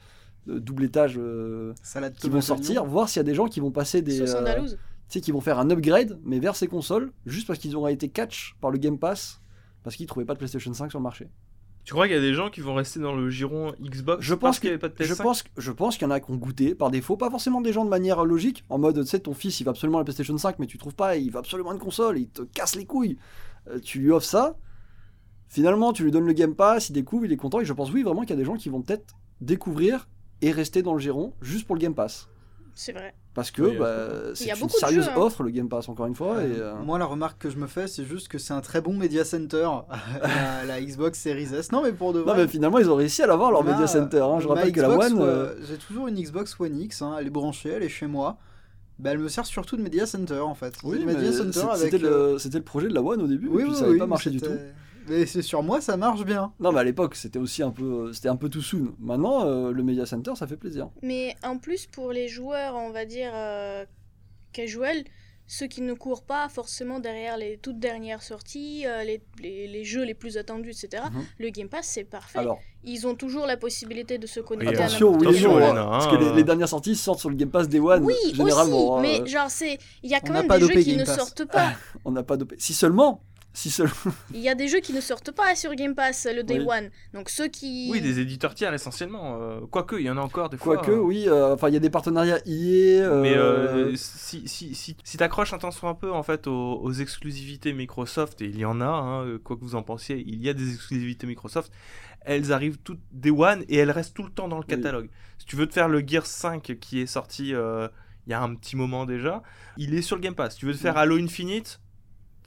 euh, double étage euh, qui vont sortir, voir s'il y a des gens qui vont passer des. Euh, qui vont faire un upgrade, mais vers ces consoles, juste parce qu'ils auraient été catch par le Game Pass, parce qu'ils trouvaient pas de PlayStation 5 sur le marché. Tu crois qu'il y a des gens qui vont rester dans le giron Xbox Je pense qu'il n'y avait pas de Je PS5 pense, que- je pense qu'il y en a qui ont goûté par défaut, pas forcément des gens de manière logique, en mode, tu sais, ton fils il veut absolument la PlayStation 5, mais tu trouves pas, il veut absolument une console, il te casse les couilles. Euh, tu lui offres ça, finalement tu lui donnes le Game Pass, il découvre, il est content, et je pense, oui, vraiment qu'il y a des gens qui vont peut-être découvrir et rester dans le giron juste pour le Game Pass. C'est vrai. Parce que Oui, bah, c'est une sérieuse jeux, hein. offre, le Game Pass, encore une fois. Et, euh, Moi, la remarque que je me fais, c'est juste que c'est un très bon Media Center, la, la Xbox Series S. Non, mais pour de Non, vrai. mais finalement, ils ont réussi à l'avoir, leur Ma- Media Center. hein. Je rappelle que la One. ouais, euh, J'ai toujours une Xbox One X, hein, elle est branchée, elle est chez moi. Bah, elle me sert surtout de Media Center en fait. Oui, c'était euh, le, projet de la One au début, Oui, et puis oui, ça n'avait oui, pas marché du tout. Mais c'est sur moi, ça marche bien. Non, mais à l'époque, c'était aussi un peu, c'était un peu too soon. Maintenant, euh, le Media Center, ça fait plaisir. Mais en plus, pour les joueurs, on va dire euh, casual, ceux qui ne courent pas forcément derrière les toutes dernières sorties, euh, les, les- les jeux les plus attendus, etc., Mhm. le Game Pass, c'est parfait. Alors, Ils ont toujours la possibilité de se connecter à attention, oui, Attention, non. Elena, parce hein, que les, euh. les dernières sorties sortent sur le Game Pass Day One, Oui, généralement. aussi, hein, mais genre, c'est... il y a quand même pas des jeux qui Game ne Pass. sortent pas. On n'a pas dopé. Si seulement, si seulement. Il y a des jeux qui ne sortent pas sur Game Pass le Day Oui. One. Donc ceux qui... Oui, des éditeurs tiers essentiellement. euh, Quoique, il y en a encore des fois. Quoique, euh, oui, euh, enfin, il y a des partenariats euh, Mais euh, si, si, si, si t'accroches un temps soit un peu en fait aux, aux exclusivités Microsoft, et il y en a, hein, quoi que vous en pensiez, il y a des exclusivités Microsoft, elles arrivent toutes Day One et elles restent tout le temps dans le Oui. catalogue. Si tu veux te faire le Gear 5 qui est sorti euh, il y a un petit moment déjà, il est sur le Game Pass. Si tu veux te faire Halo Infinite,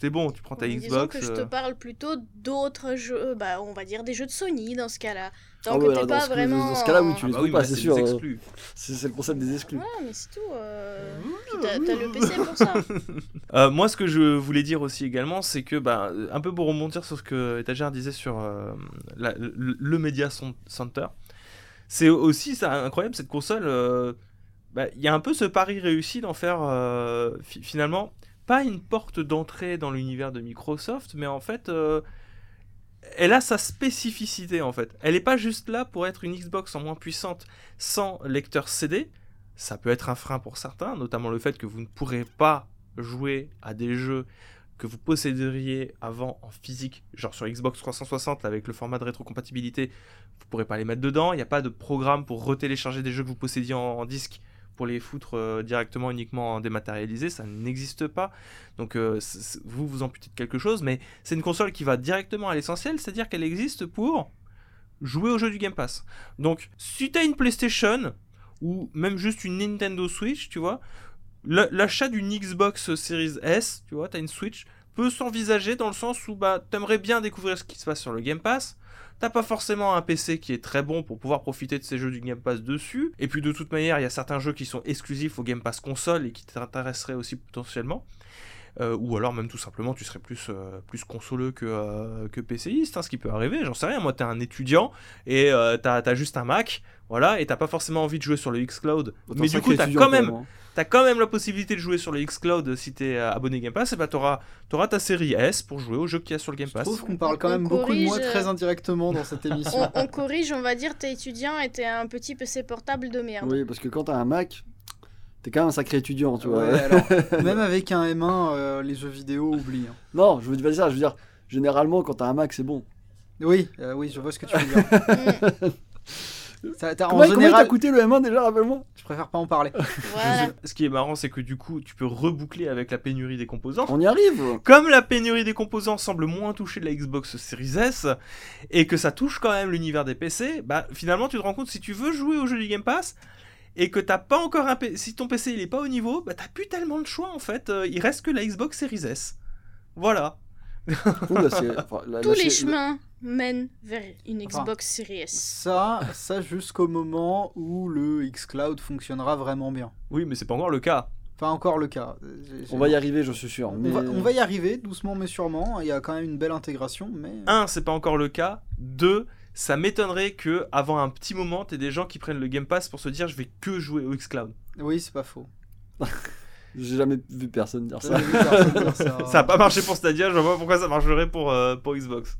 c'est bon, tu prends ta Disons Xbox. que je te euh, parle plutôt d'autres jeux, bah, on va dire des jeux de Sony dans ce cas-là. Tant Ah que ouais, t'es dans pas ce- vraiment... dans ce cas-là, oui, tu ah les bah trouves oui, pas, mais c'est sûr, euh. C'est le concept des exclus. Ouais, mais c'est tout. euh, puis T'as le PC pour ça. Euh, moi, ce que je voulais dire aussi également, c'est que, bah, un peu pour rebondir sur ce que Etagère disait sur euh, la- le, le Media Center, c'est aussi ça, incroyable cette console. euh, bah, Il y a un peu ce pari réussi d'en faire euh, fi- finalement pas une porte d'entrée dans l'univers de Microsoft, mais en fait, euh, elle a sa spécificité en fait. Elle n'est pas juste là pour être une Xbox en moins puissante sans lecteur CD. Ça peut être un frein pour certains, notamment le fait que vous ne pourrez pas jouer à des jeux que vous posséderiez avant en physique, genre sur Xbox 360 avec le format de rétrocompatibilité, vous pourrez pas les mettre dedans. Il n'y a pas de programme pour retélécharger des jeux que vous possédiez en disque pour les foutre euh, directement uniquement en dématérialisé, ça n'existe pas. Donc euh, vous vous amputez de quelque chose, mais c'est une console qui va directement à l'essentiel, c'est-à-dire qu'elle existe pour jouer aux jeux du Game Pass. Donc si tu as une PlayStation ou même juste une Nintendo Switch, tu vois, la- l'achat d'une Xbox Series S, tu vois, t'as une Switch, peut s'envisager dans le sens où bah t'aimerais bien découvrir ce qui se passe sur le Game Pass. T'as pas forcément un PC qui est très bon pour pouvoir profiter de ces jeux du Game Pass dessus. Et puis de toute manière, il y a certains jeux qui sont exclusifs au Game Pass console et qui t'intéresseraient aussi potentiellement. Euh, ou alors même tout simplement tu serais plus, euh, plus consoleux que, euh, que PCiste, hein, ce qui peut arriver, j'en sais rien, moi t'es un étudiant et euh, t'as as juste un Mac, voilà, et t'as pas forcément envie de jouer sur le Xcloud, Autant mais du coup t'as quand même, hein. t'as quand même la possibilité de jouer sur le Xcloud si t'es euh, abonné Game Pass, et bah t'auras auras ta série S pour jouer aux jeux qu'il y a sur le Game Je Pass. trouve qu'on parle quand On même beaucoup de moi très euh, indirectement dans cette émission. On, on corrige, on va dire, t'es étudiant et t'es un petit PC portable de merde. Oui, parce que quand t'as un Mac, t'es quand même un sacré étudiant, tu vois. Ouais, alors, même avec un M1, euh, les jeux vidéo oublient. hein. Non, je veux dire ça, je veux dire, généralement, quand t'as un Mac, c'est bon. Oui, euh, oui, je vois ce que tu veux dire. Ça- t'as- en général, t'a coûté le M1 déjà, rappelle-moi? Je préfère pas en parler. voilà. Ce qui est marrant, c'est que du coup, tu peux reboucler avec la pénurie des composants. On y arrive Comme la pénurie des composants semble moins toucher la Xbox Series S et que ça touche quand même l'univers des PC, bah finalement tu te rends compte si tu veux jouer au jeu du Game Pass et que t'as pas encore un PC, si ton PC il est pas au niveau, bah t'as plus tellement de choix en fait. Euh, il reste que la Xbox Series S. Voilà. Ouh, là, c'est- enfin, là- Tous là, les chemins mènent vers une Enfin, Xbox Series S. Ça, ça jusqu'au moment où le xCloud fonctionnera vraiment bien. Oui, mais c'est pas encore le cas. Enfin, encore le cas. J'ai- On va y arriver, je suis sûr. On, va, on va y arriver, doucement mais sûrement. Il y a quand même une belle intégration, mais. Un, c'est pas encore le cas. Deux, ça m'étonnerait que avant un petit moment, t'aies des gens qui prennent le Game Pass pour se dire je vais que jouer au xCloud. Oui, c'est pas faux. J'ai jamais vu personne dire J'ai ça. vu personne dire ça. Ça a pas marché pour Stadia, je vois pas pourquoi ça marcherait pour, euh, pour Xbox.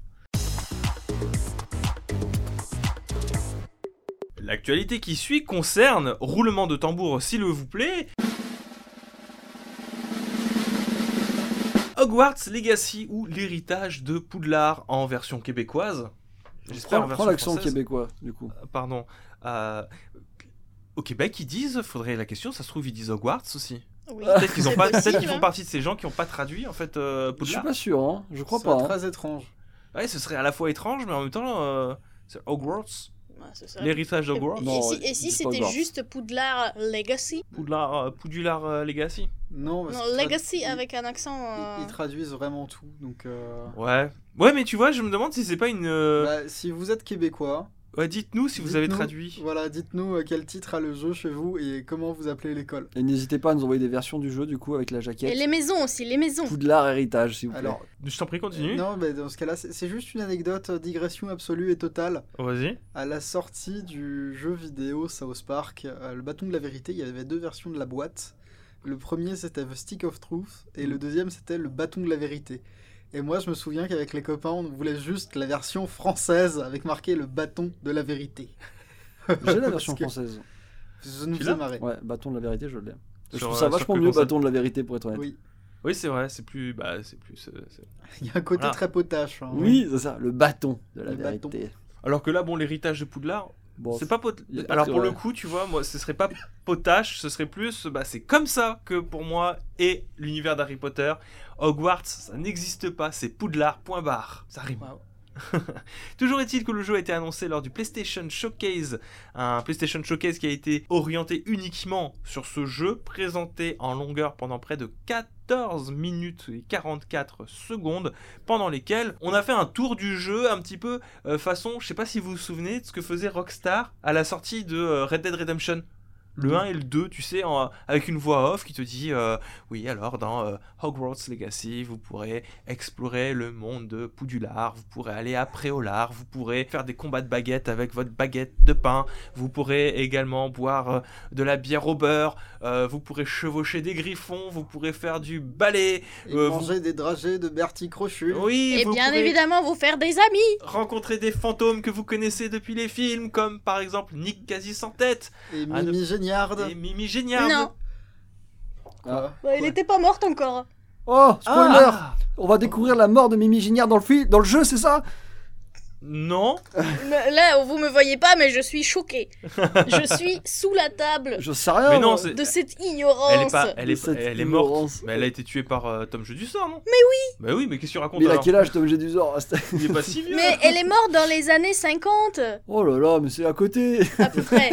L'actualité qui suit concerne, roulement de tambour s'il vous plaît, Hogwarts Legacy ou l'héritage de Poudlard en version québécoise. J'espère en Prends, l'accent française. québécois, du coup. Euh, Pardon. Euh, au Québec, ils disent, faudrait la question, ça se trouve, ils disent Hogwarts aussi. Oui. Peut-être qu'ils ont C'est pas, peut-être possible, qu'ils font partie de ces gens qui n'ont pas traduit en fait euh, Je suis pas sûr, hein. Je crois C'est pas. hein. très étrange. Ouais, ce serait à la fois étrange, mais en même temps, euh, c'est Hogwarts, c'est ça. l'héritage Et, d'Hogwarts. et Non, si, et c'était juste Poudlard Legacy? Poudlard, euh, Poudulard euh, Legacy. Non, parce Non, Legacy avec un accent. Ils, euh, ils traduisent vraiment tout. Donc, euh, Ouais. Ouais, mais tu vois, je me demande si c'est pas une. bah, si vous êtes québécois, Ouais, dites-nous si vous avez traduit. Voilà, dites-nous euh, quel titre a le jeu chez vous et comment vous appelez l'école. Et n'hésitez pas à nous envoyer des versions du jeu, du coup, avec la Et jaquette. les maisons aussi, les maisons. Poudlard héritage, s'il vous plaît. Alors, Je t'en prie, continue. non, mais dans ce cas-là, c'est c'est juste une anecdote, euh, digression absolue et totale. Oh, Vas-y. À la sortie du jeu vidéo South Park, euh, le bâton de la vérité, il y avait deux versions de la boîte. Le premier c'était The Stick of Truth et le deuxième c'était le bâton de la vérité. Et moi je me souviens qu'avec les copains on voulait juste la version française avec marqué le bâton de la vérité. J'ai la version française. Ça nous l'as marrer. Ouais, bâton de la vérité, je l'ai. Je trouve euh, ça sur vachement mieux, bâton de la vérité, pour être honnête. Oui, Oui, Oui, c'est vrai, c'est plus. Bah, c'est plus. euh, c'est- il y a un côté Voilà. très potache. hein. c'est ça, le bâton de la Le bâton. vérité. Alors que là, bon, l'héritage de Poudlard, Bon, c'est pas pot... Alors pour le coup, tu vois, moi, ce serait pas potache, ce serait plus, bah, c'est comme ça que pour moi est l'univers d'Harry Potter. Hogwarts, ça n'existe pas, c'est Poudlard. Point barre. Ça rime. Wow. Toujours est-il que le jeu a été annoncé lors du PlayStation Showcase, un PlayStation Showcase qui a été orienté uniquement sur ce jeu, présenté en longueur pendant près de 14 minutes et 44 secondes, pendant lesquelles on a fait un tour du jeu un petit peu euh, façon, je sais pas si vous vous souvenez de ce que faisait Rockstar à la sortie de euh, Red Dead Redemption. Le Mhm. 1 et le 2, tu sais, en- avec une voix off qui te dit euh, Oui, alors dans euh, Hogwarts Legacy, vous pourrez explorer le monde de Poudulard, vous pourrez aller à Préolard, vous pourrez faire des combats de baguettes avec votre baguette de pain, vous pourrez également boire euh, de la bière au beurre, euh, vous pourrez chevaucher des griffons, vous pourrez faire du ballet, Et Euh, manger des dragées de Bertie Crochu. oui, Et vous bien évidemment, vous faire des amis. rencontrer des fantômes que vous connaissez depuis les films, comme par exemple Nick quasi sans tête Et Ah, Mimi Géniard. et Mimi Géniard. Non, Quoi bah, elle était pas morte encore. Oh, spoiler Ah On va découvrir la mort de Mimi Gignard dans le, fi- dans le jeu, c'est ça Non, Là, vous me voyez pas, mais je suis choquée. je suis sous la table Je sais rien. mais non, de cette ignorance. Elle est pas, elle De est, cette elle est morte. Mais elle a été tuée par euh, Tom Jeu du sort, non Mais oui. Bah oui, mais qu'est-ce que tu racontes Mais il a quel âge, Tom G. Duzor Il est pas si vieux. Mais elle est morte dans les années 50, Oh là là, mais c'est à côté à peu près.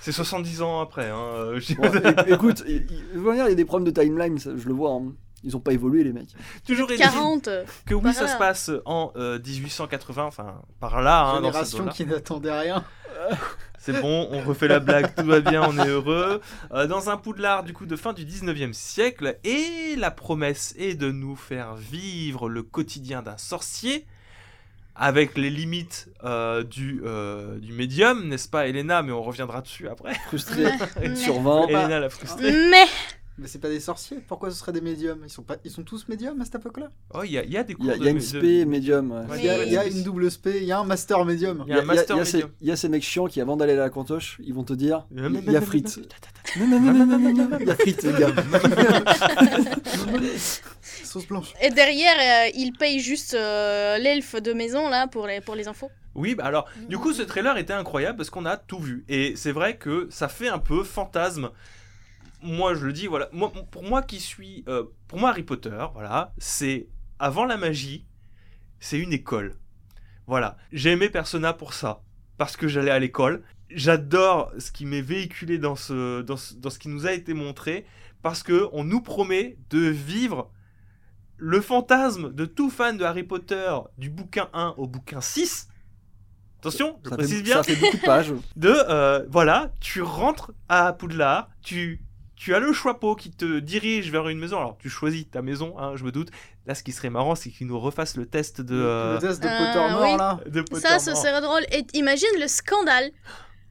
C'est 70 ans après. Hein. euh, Écoute, il il- y a des problèmes de timeline, ça, je le vois. hein. Ils ont pas évolué, les mecs. Toujours est-il 40. que oui, ça se passe en euh, 1880, enfin par là, hein, Génération qui n'attendait rien. C'est bon, on refait la blague, tout va bien, on est heureux. Euh, dans un Poudlard du coup de fin du 19e siècle, et la promesse est de nous faire vivre le quotidien d'un sorcier, avec les limites euh, du, euh, du médium, n'est-ce pas Elena? Mais on reviendra dessus après. Frustré Mais- sur 20. Elena la frustrée. Mais Mais c'est pas des sorciers. Pourquoi ce seraient des médiums? Ils sont pas, ils sont tous médiums à cette époque-là? Oh, il y, a- y a des cours Il y a, il de y a une de- spé médium. ouais. Ouais, Il y, a, y une double spé, il y a un master médium. Il y a un master médium. il y a ces mecs chiants qui, avant d'aller à la cantoche, ils vont te dire il y a frites. Non, non, non, non, non, non, non, il y a frites, les gars. Sauce blanche. et derrière, euh, il paye juste euh, l'elfe de maison là pour les, pour les infos. Oui, bah alors, du coup, ce trailer était incroyable parce qu'on a tout vu. Et c'est vrai que ça fait un peu fantasme. Moi, je le dis, voilà. Moi, pour moi qui suis. euh, pour moi, Harry Potter, voilà, c'est. Avant la magie, c'est une école. Voilà. J'ai aimé Persona pour ça. Parce que j'allais à l'école. J'adore ce qui m'est véhiculé dans ce, dans, ce, dans ce qui nous a été montré. Parce que on nous promet de vivre le fantasme de tout fan de Harry Potter du bouquin 1 au bouquin 6. Attention, je Ça précise fait, bien ça fait beaucoup de pages. de euh, voilà, tu rentres à Poudlard, tu tu as le choixpeau qui te dirige vers une maison. Alors, tu choisis ta maison, hein, je me doute. Là, ce qui serait marrant, c'est qu'il nous refasse le test de, euh, Le test de Ah, Pottermore, oui. là. de Ça, ce serait drôle. Et imagine le scandale.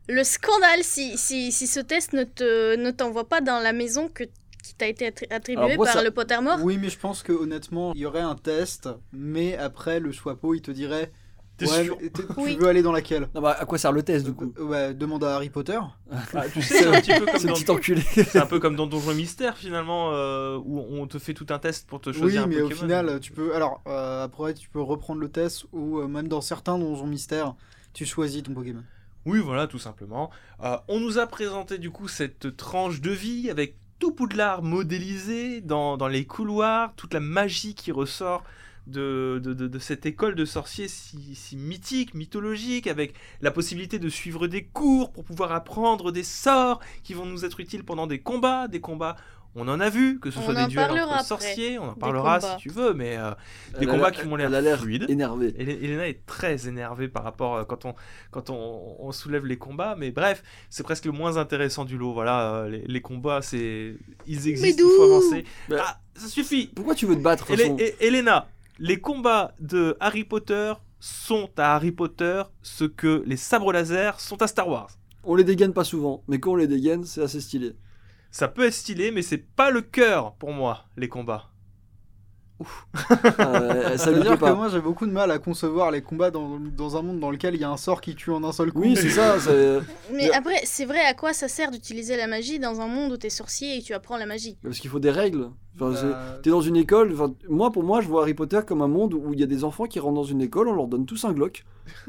Le scandale si, si, si ce test ne te ne t'envoie pas dans la maison que, qui t'a été attri- attribuée moi, par ça- le Pottermore. Oui, mais je pense que honnêtement, il y aurait un test, mais après, le choixpeau, il te dirait T'es Ouais, sûr mais t'es- tu Oui. veux aller dans laquelle Non, bah, à quoi sert le test du coup Euh, Ouais, demande à Harry Potter. Ah, Tu sais, c'est un petit peu comme Ce dans, petit enculé. c'est un peu comme dans Donjon Mystère finalement, euh, où on te fait tout un test pour te Oui, choisir un mais au final, tu peux. Alors, euh, après, tu peux reprendre le test ou euh, même dans certains donjons mystères, tu choisis ton Pokémon. Oui, voilà, tout simplement. Euh, on nous a présenté du coup cette tranche de vie avec tout Poudlard modélisé dans, dans les couloirs, toute la magie qui ressort de, de, de- de cette école de sorciers si, si mythique, mythologique, avec la possibilité de suivre des cours pour pouvoir apprendre des sorts qui vont nous être utiles pendant des combats, des combats. On en a vu, que ce On soit des duels entre après, sorciers, on en parlera si combats. tu veux, mais euh, Des combats l'air- qui m'ont l'air elle a l'air fluides. énervée. Elena est très énervée par rapport euh, quand on quand on, on soulève les combats, mais bref, c'est presque le moins intéressant du lot. Voilà, euh, les, les combats, c'est ils existent, il faut avancer. Bah- Ah, ça suffit. Pourquoi tu veux te battre façon? Elena, les combats de Harry Potter sont à Harry Potter ce que les sabres laser sont à Star Wars. On les dégaine pas souvent, mais quand on les dégaine, c'est assez stylé. Ça peut être stylé, mais c'est pas le cœur pour moi les combats. Ouf. Euh, ça veut dire que pas. moi, j'ai beaucoup de mal à concevoir les combats dans, dans un monde dans lequel il y a un sort qui tue en un seul coup. Oui, c'est ça. Mais- après, c'est vrai, à quoi ça sert d'utiliser la magie dans un monde où t'es sorcier et tu apprends la magie? Parce qu'il faut des règles. Enfin, Bah, T'es dans une école, enfin, moi pour moi je vois Harry Potter comme un monde où il y a des enfants qui rentrent dans une école, on leur donne tous un Glock.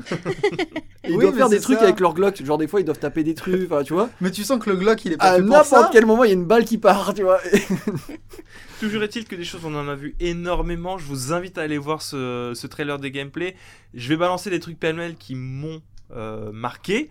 Et ils Oui, doivent faire des trucs ça. avec leur Glock, genre des fois ils doivent taper des trucs, enfin tu vois. Mais tu sens que le Glock, il est pas À fait pour ça. n'importe quel moment il y a une balle qui part, tu vois. Toujours est-il que des choses, on en a vu énormément. Je vous invite à aller voir ce, ce trailer des gameplays. Je vais balancer des trucs pêle-mêle qui m'ont euh, marqué.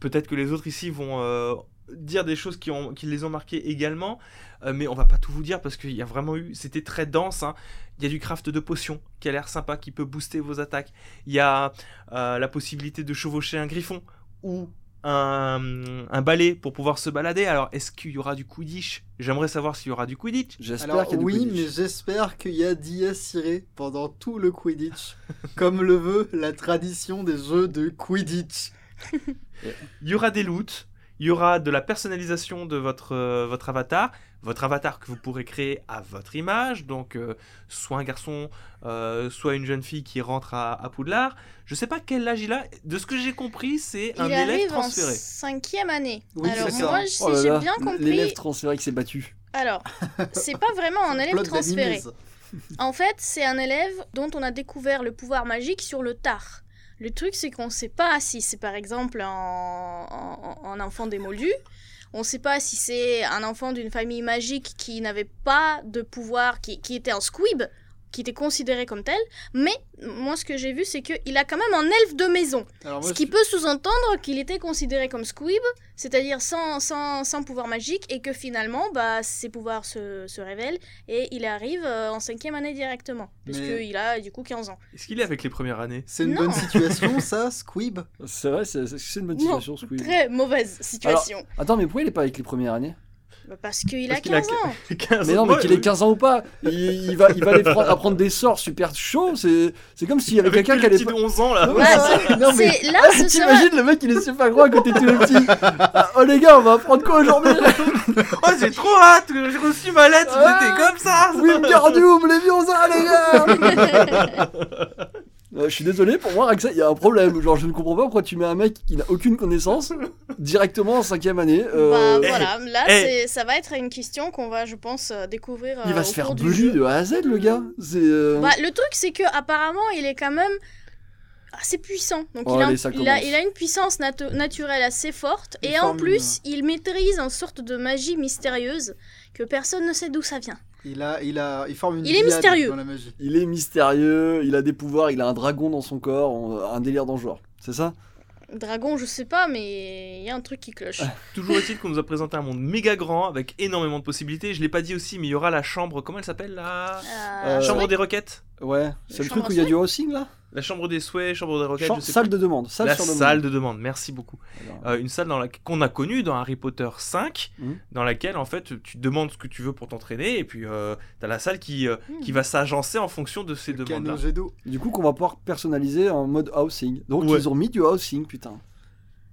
Peut-être que les autres ici vont euh, dire des choses qui, ont, qui les ont marqués également. Euh, mais on va pas tout vous dire parce qu'il y a vraiment eu. C'était très dense. hein. Il y a du craft de potions qui a l'air sympa, qui peut booster vos attaques. Il y a euh, la possibilité de chevaucher un griffon ou un, un balai pour pouvoir se balader. Alors, est-ce qu'il y aura du Quidditch? J'aimerais savoir s'il y aura du Quidditch. J'espère qu'il y a du oui, Quidditch. mais j'espère qu'il y a Diaz ciré pendant tout le Quidditch, comme le veut la tradition des jeux de Quidditch. Il y aura des loots, il y aura de la personnalisation de votre, euh, votre avatar, votre avatar que vous pourrez créer à votre image, donc euh, soit un garçon, euh, soit une jeune fille qui rentre à, à Poudlard. Je sais pas quel âge il a, de ce que j'ai compris, c'est un Il élève arrive en transféré. cinquième année. Oui, Alors c'est moi, Oh si j'ai là, bien compris, L'élève transféré qui s'est battu. alors c'est pas vraiment un élève transféré. En fait, c'est un élève dont on a découvert le pouvoir magique sur le tard. Le truc, c'est qu'on ne sait pas si c'est par exemple un, enfant des moldus. On ne sait pas si c'est un enfant d'une famille magique qui n'avait pas de pouvoir, qui, qui était un squib, qui était considéré comme tel. Mais moi, ce que j'ai vu, c'est qu'il a quand même un elfe de maison. Alors moi, Ce qui je- peut sous-entendre qu'il était considéré comme squib, c'est-à-dire sans, sans, sans pouvoir magique, et que finalement, bah, ses pouvoirs se, se révèlent, et il arrive euh, en cinquième année directement, Mais- puisqu'il a du coup 15 ans. Est-ce qu'il est avec les premières années? C'est une Non. bonne situation, ça, Squib? C'est vrai, c'est une bonne Non, situation, Squid. Très mauvaise situation. Attends, mais pourquoi il est pas avec les premières années? Bah, parce qu'il a qu'il a 15 ans. 15 Mais non, mais qu'il ait oui. 15 ans ou pas, il, il va, il va aller prendre- apprendre des sorts super chauds. C'est c'est comme s'il y avait quelqu'un qui allait. petit de 11 ans là. Ouais, non, mais- C'est là, Ah, ce sera... T'imagines le mec il est super gros à côté de tous les petits. Ah, oh les gars, on va apprendre quoi aujourd'hui? Oh, j'ai trop hâte j'ai reçu ma lettre, Ah. j'étais comme ça Wingardium, Léviosa les gars Euh, Je suis désolé, pour moi, il y a un problème. Genre, je ne comprends pas pourquoi tu mets un mec qui n'a aucune connaissance directement en cinquième année. euh, Bah Eh, voilà, là eh. c'est- ça va être une question qu'on va, je pense, euh, découvrir. il va au se faire bully de A à Z, le gars. C'est. euh, Bah, le truc, c'est que apparemment, il est quand même assez puissant. Donc, Oh, il, a, allez, ça il, a, commence. il a une puissance natu- naturelle assez forte. Il et en plus, il maîtrise une sorte de magie mystérieuse que personne ne sait d'où ça vient. Il, a, il, a, il forme une Il est mystérieux. dans la magie. Il est mystérieux, il a des pouvoirs, il a un dragon dans son corps, un délire dans le genre. C'est ça? Dragon, je sais pas, mais il y a un truc qui cloche. Toujours est-il qu'on nous a présenté un monde méga grand avec énormément de possibilités. Je l'ai pas dit aussi, mais il y aura la chambre, comment elle s'appelle là? Euh, Euh, Chambre des requêtes? Ouais. C'est le truc où il y a du housing là? La chambre des souhaits, chambre des requêtes, Champ- je sais salle plus. de demande. Salle La sur demande. salle de demande, merci beaucoup. Alors, Euh, une salle dans la... qu'on a connue dans Harry Potter 5, Mhm. dans laquelle en fait tu demandes ce que tu veux pour t'entraîner et puis euh, t'as la salle qui, euh, qui va s'agencer en fonction de ces demandes-là. D'eau. Du coup, qu'on va pouvoir personnaliser en mode housing. Donc, Ouais. ils ont mis du housing, putain.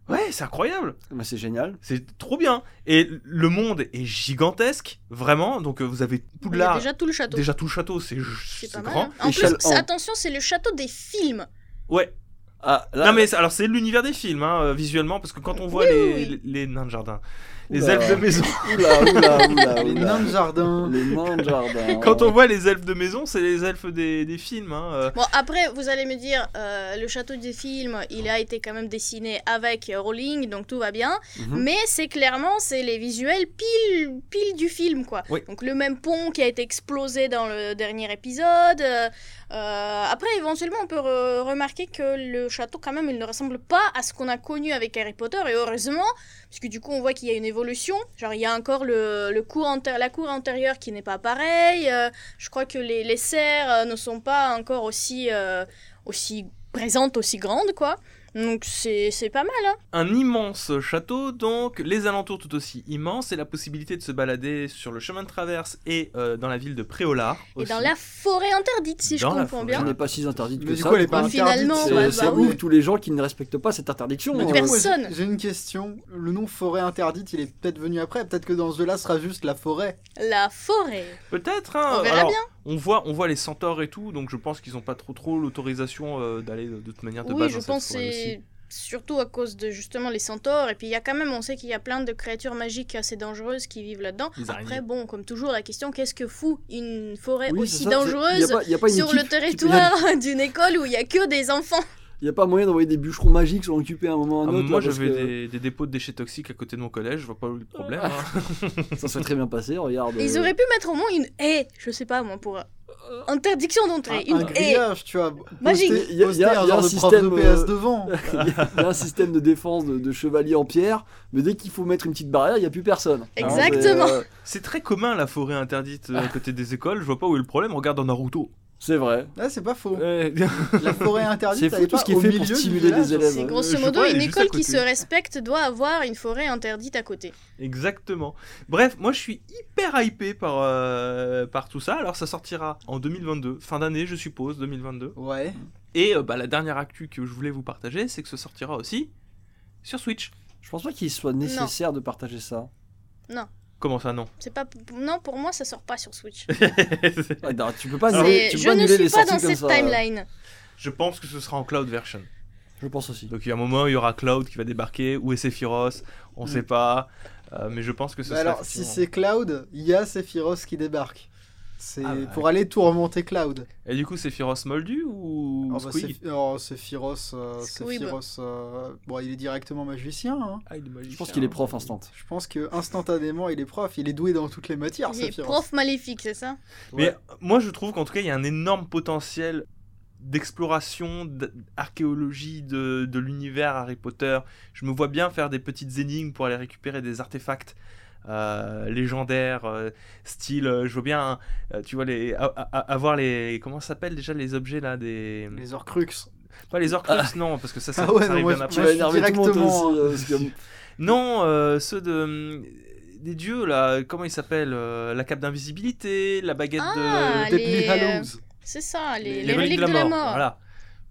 Ouais, c'est incroyable, Bah, c'est génial. c'est trop bien. Et le monde est gigantesque, vraiment. Donc euh, vous avez Poudlard, déjà tout le château. déjà tout le château, c'est mal. grand. hein. En plus, attention, c'est le château des films. Ouais. Ah, là, Non mais alors c'est l'univers des films, hein, euh, visuellement, parce que quand on voit Oui, les, oui, les, les nains de jardin, les Oula. elfes de maison, Oula, oula, oula, Les nains de jardin. Les nains de jardin. quand on voit les elfes de maison, c'est les elfes des, des films. Hein, euh. Bon, après, vous allez me dire, euh, le château des films, il a été quand même dessiné avec Rowling, donc tout va bien. Mhm. Mais c'est clairement, c'est les visuels pile, pile du film, quoi. Oui. Donc le même pont qui a été explosé dans le dernier épisode. euh, euh, après, éventuellement, on peut re- remarquer que le château, quand même, il ne ressemble pas à ce qu'on a connu avec Harry Potter, et heureusement, parce que du coup, on voit qu'il y a une évolution. Genre, il y a encore la cour intérieure qui n'est pas pareille. euh, je crois que les, les serres euh, ne sont pas encore aussi, aussi présentes, aussi grandes, quoi. Donc c'est c'est pas mal, hein. Un immense château, donc les alentours tout aussi immenses, et la possibilité de se balader sur le chemin de traverse et euh, dans la ville de Préolard. Et dans la forêt interdite, si Dans je la comprends bien. n'est pas si interdite que Mais du ça. coup, elle est pas Bah, interdite. finalement, C'est ouais, c'est bah oui. tous les gens qui ne respectent pas cette interdiction. Mais du euh, Personne. J'ai une question. Le nom forêt interdite, il est peut-être venu après. Peut-être que dans ce jeu-là, ce sera juste la forêt. La forêt. Peut-être, hein. On verra Alors, bien. On voit, on voit les centaures et tout, donc je pense qu'ils n'ont pas trop trop l'autorisation euh, d'aller de toute manière de Oui, base je dans cette pense c'est surtout à cause de justement les centaures. Et puis il y a quand même, on sait qu'il y a plein de créatures magiques assez dangereuses qui vivent là-dedans. Après, bon, comme toujours, la question qu'est-ce que fout une forêt oui, aussi c'est ça, c'est- y a dangereuse pas- y a pas une sur le territoire d'une école où il y a que des enfants? Il n'y a pas moyen d'envoyer des bûcherons magiques s'en occuper à un moment ou à un Ah, autre. moi j'avais que des, des dépôts de déchets toxiques à côté de mon collège, je vois pas le problème. hein. Ça serait très bien passé, regarde. Ils euh, auraient pu mettre au moins une haie, je sais pas moi, pour interdiction Un, d'entrée. un Une grillage, tu vois. Magique. Il y a- y un y a un de système, PS euh, devant. Il y, a- il y a un système de défense de, de chevalier en pierre, mais dès qu'il faut mettre une petite barrière, il n'y a plus personne. Hein, Exactement. c'est, euh, C'est très commun la forêt interdite euh, à côté des écoles, je vois pas où est le problème, regarde dans Naruto. C'est vrai. Ah, c'est pas faux. La forêt interdite, C'est fou tout ce qui est fait pour stimuler les élèves. C'est Euh, grosso modo pas, une école qui se respecte doit avoir une forêt interdite à côté. Exactement. Bref, moi je suis hyper hypé par, euh, par tout ça. Alors ça sortira en 2022, fin d'année je suppose, 2022. Ouais. Et euh, bah, la dernière actu que je voulais vous partager, c'est que ce sortira aussi sur Switch. Je pense pas qu'il soit nécessaire de partager ça. Comment ça non C'est pas non pour moi ça sort pas sur Switch. Non, tu peux pas C'est- annuler, tu peux je pas ne suis pas dans cette timeline. Je pense que ce sera en cloud version. Je pense aussi. Donc il y a un moment, il y aura Cloud qui va débarquer, où est Sephiroth, on Mm. sait pas. Euh, mais je pense que ce Bah sera alors, si c'est Cloud, il y a Sephiroth qui débarque. C'est Ah bah, pour aller tout remonter Cloud. Et du coup, Sephiroth moldu ou Oh, bah, oh, Sephiroth, euh, Squib. Sephiroth, euh, bon, il est directement magicien. hein. Ah, il est magicien. Je pense qu'il est prof instant. Je pense que instantanément, il est prof. Il est doué dans toutes les matières, Il est prof maléfique, c'est ça? Mais moi, je trouve qu'en tout cas, il y a un énorme potentiel d'exploration, d'archéologie de, de l'univers Harry Potter. Je me vois bien faire des petites énigmes pour aller récupérer des artefacts euh, légendaires, euh, style, euh, je vois bien, euh, tu vois, les, a- a- avoir les, comment ça s'appelle déjà les objets là, des... Les Horcrux. Pas les Horcrux, non, parce que ça, ça, Ah ouais, ça non, arrive moi, bien je- Tu après. vas je suis énerver tout le monde directement, aussi. euh, parce que- Non, euh, ceux de... Des dieux là, comment ils s'appellent euh, La cape d'invisibilité, la baguette Ah, de... les- Hallows. C'est ça, les, les, les reliques de la mort. Voilà.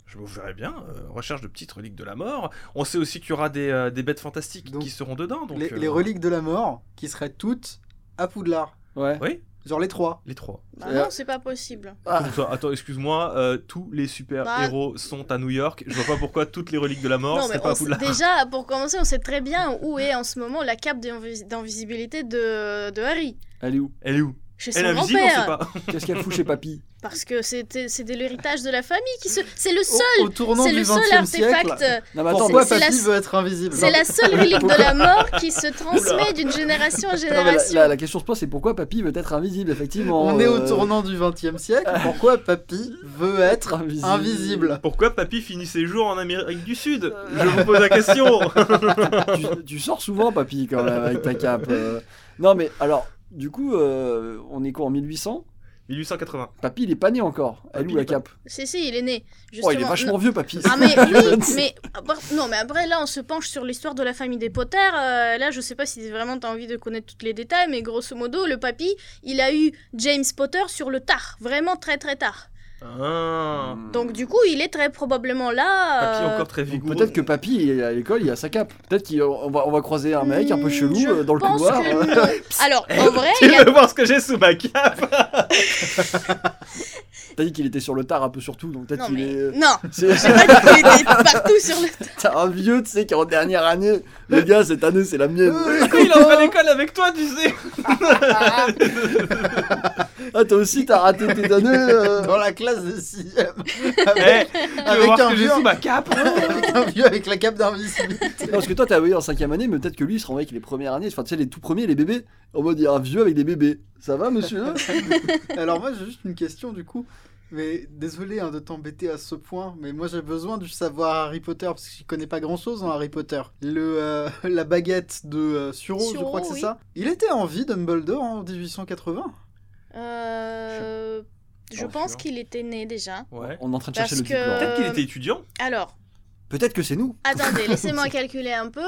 Je vous verrai bien, euh, recherche de petites reliques de la mort. On sait aussi qu'il y aura des, euh, des bêtes fantastiques Donc, qui seront dedans. Donc, les, euh, les reliques de la mort qui seraient toutes à Poudlard. Ouais. Oui, Genre les trois. les trois. Bah Euh, non, c'est pas possible. Ah, ça? Attends, excuse-moi, euh, tous les super-héros sont à New York. Je vois pas pourquoi toutes les reliques de la mort mais pas à Poudlard. déjà, pour commencer, on sait très bien où est en ce moment la cape d'invis- d'invisibilité de, de Harry. elle est où? Elle est où? Chez son grand-père. pas. Qu'est-ce qu'elle fout chez Papy Parce que c'était c'est de l'héritage de la famille qui se. C'est le seul au tournant C'est du le seul 20 siècle. artefact. Non, mais attends, Pourquoi Papy la- veut être invisible C'est la seule relique de la mort qui se transmet d'une génération en Non, mais la, génération. la- la question se pose, c'est pourquoi Papy veut être invisible, effectivement. On est au euh, tournant du 20 e siècle. Pourquoi Papy veut être invisible. invisible Pourquoi Papy finit ses jours en Amérique du Sud? Je vous pose la question. tu, tu sors souvent, Papy, quand même, avec ta cape. euh. Non, mais alors, du coup, euh, on est quoi en 1800 1880. Papy, il est pas né encore. Elle Papy, où il la cape? Si, si, il est né. Oh, il est vachement Non. vieux, Papy. Ah mais oui, mais après- non mais après là on se penche sur l'histoire de la famille des Potter. euh, là je sais pas si vraiment t'as envie de connaître tous les détails, mais grosso modo le papy il a eu James Potter sur le tard, vraiment très très tard. Ah. Donc du coup il est très probablement là. Papy euh, encore très vigoureux. Peut-être que Papy, il est à l'école, il a sa cape. Peut-être qu'on va, on va croiser un mec un peu hmm, chelou je euh, dans le pense couloir. que euh. Alors en vrai, Tu il y a- veux voir ce que j'ai sous ma cape T'as dit qu'il était sur le tard un peu sur tout, donc peut-être non qu'il mais est. non, C'est j'ai pas dit qu'il était partout sur le. T'as un vieux, tu sais, qui est en dernière année. Le gars, cette année, c'est la mienne. Du coup, il est en à l'école avec toi, tu sais. Ah, toi aussi, t'as raté tes années. euh. Dans la classe de 6 Eh, avec, un vieux, ma cape avec un vieux avec la cape d'invisibilité. Non, parce que toi, t'as envoyé en cinquième année, mais peut-être que lui, il sera envoyé avec les premières années. Enfin, tu sais, les tout premiers, les bébés. En mode, il y a un vieux avec des bébés. Ça va, monsieur? Alors moi j'ai juste une question du coup. Mais désolé hein, de t'embêter à ce point, mais moi j'ai besoin du savoir Harry Potter parce que je connais pas grand chose en Harry Potter. Le euh, la baguette de euh, Suro, je crois que c'est oui. ça? Il était en vie Dumbledore en 1880. Euh, je Oh, pense qu'il était né déjà. Ouais. On est en train de Parce chercher le que- diplôme. Peut-être qu'il était étudiant. Alors. Peut-être que c'est nous. Attendez, laissez-moi calculer un peu.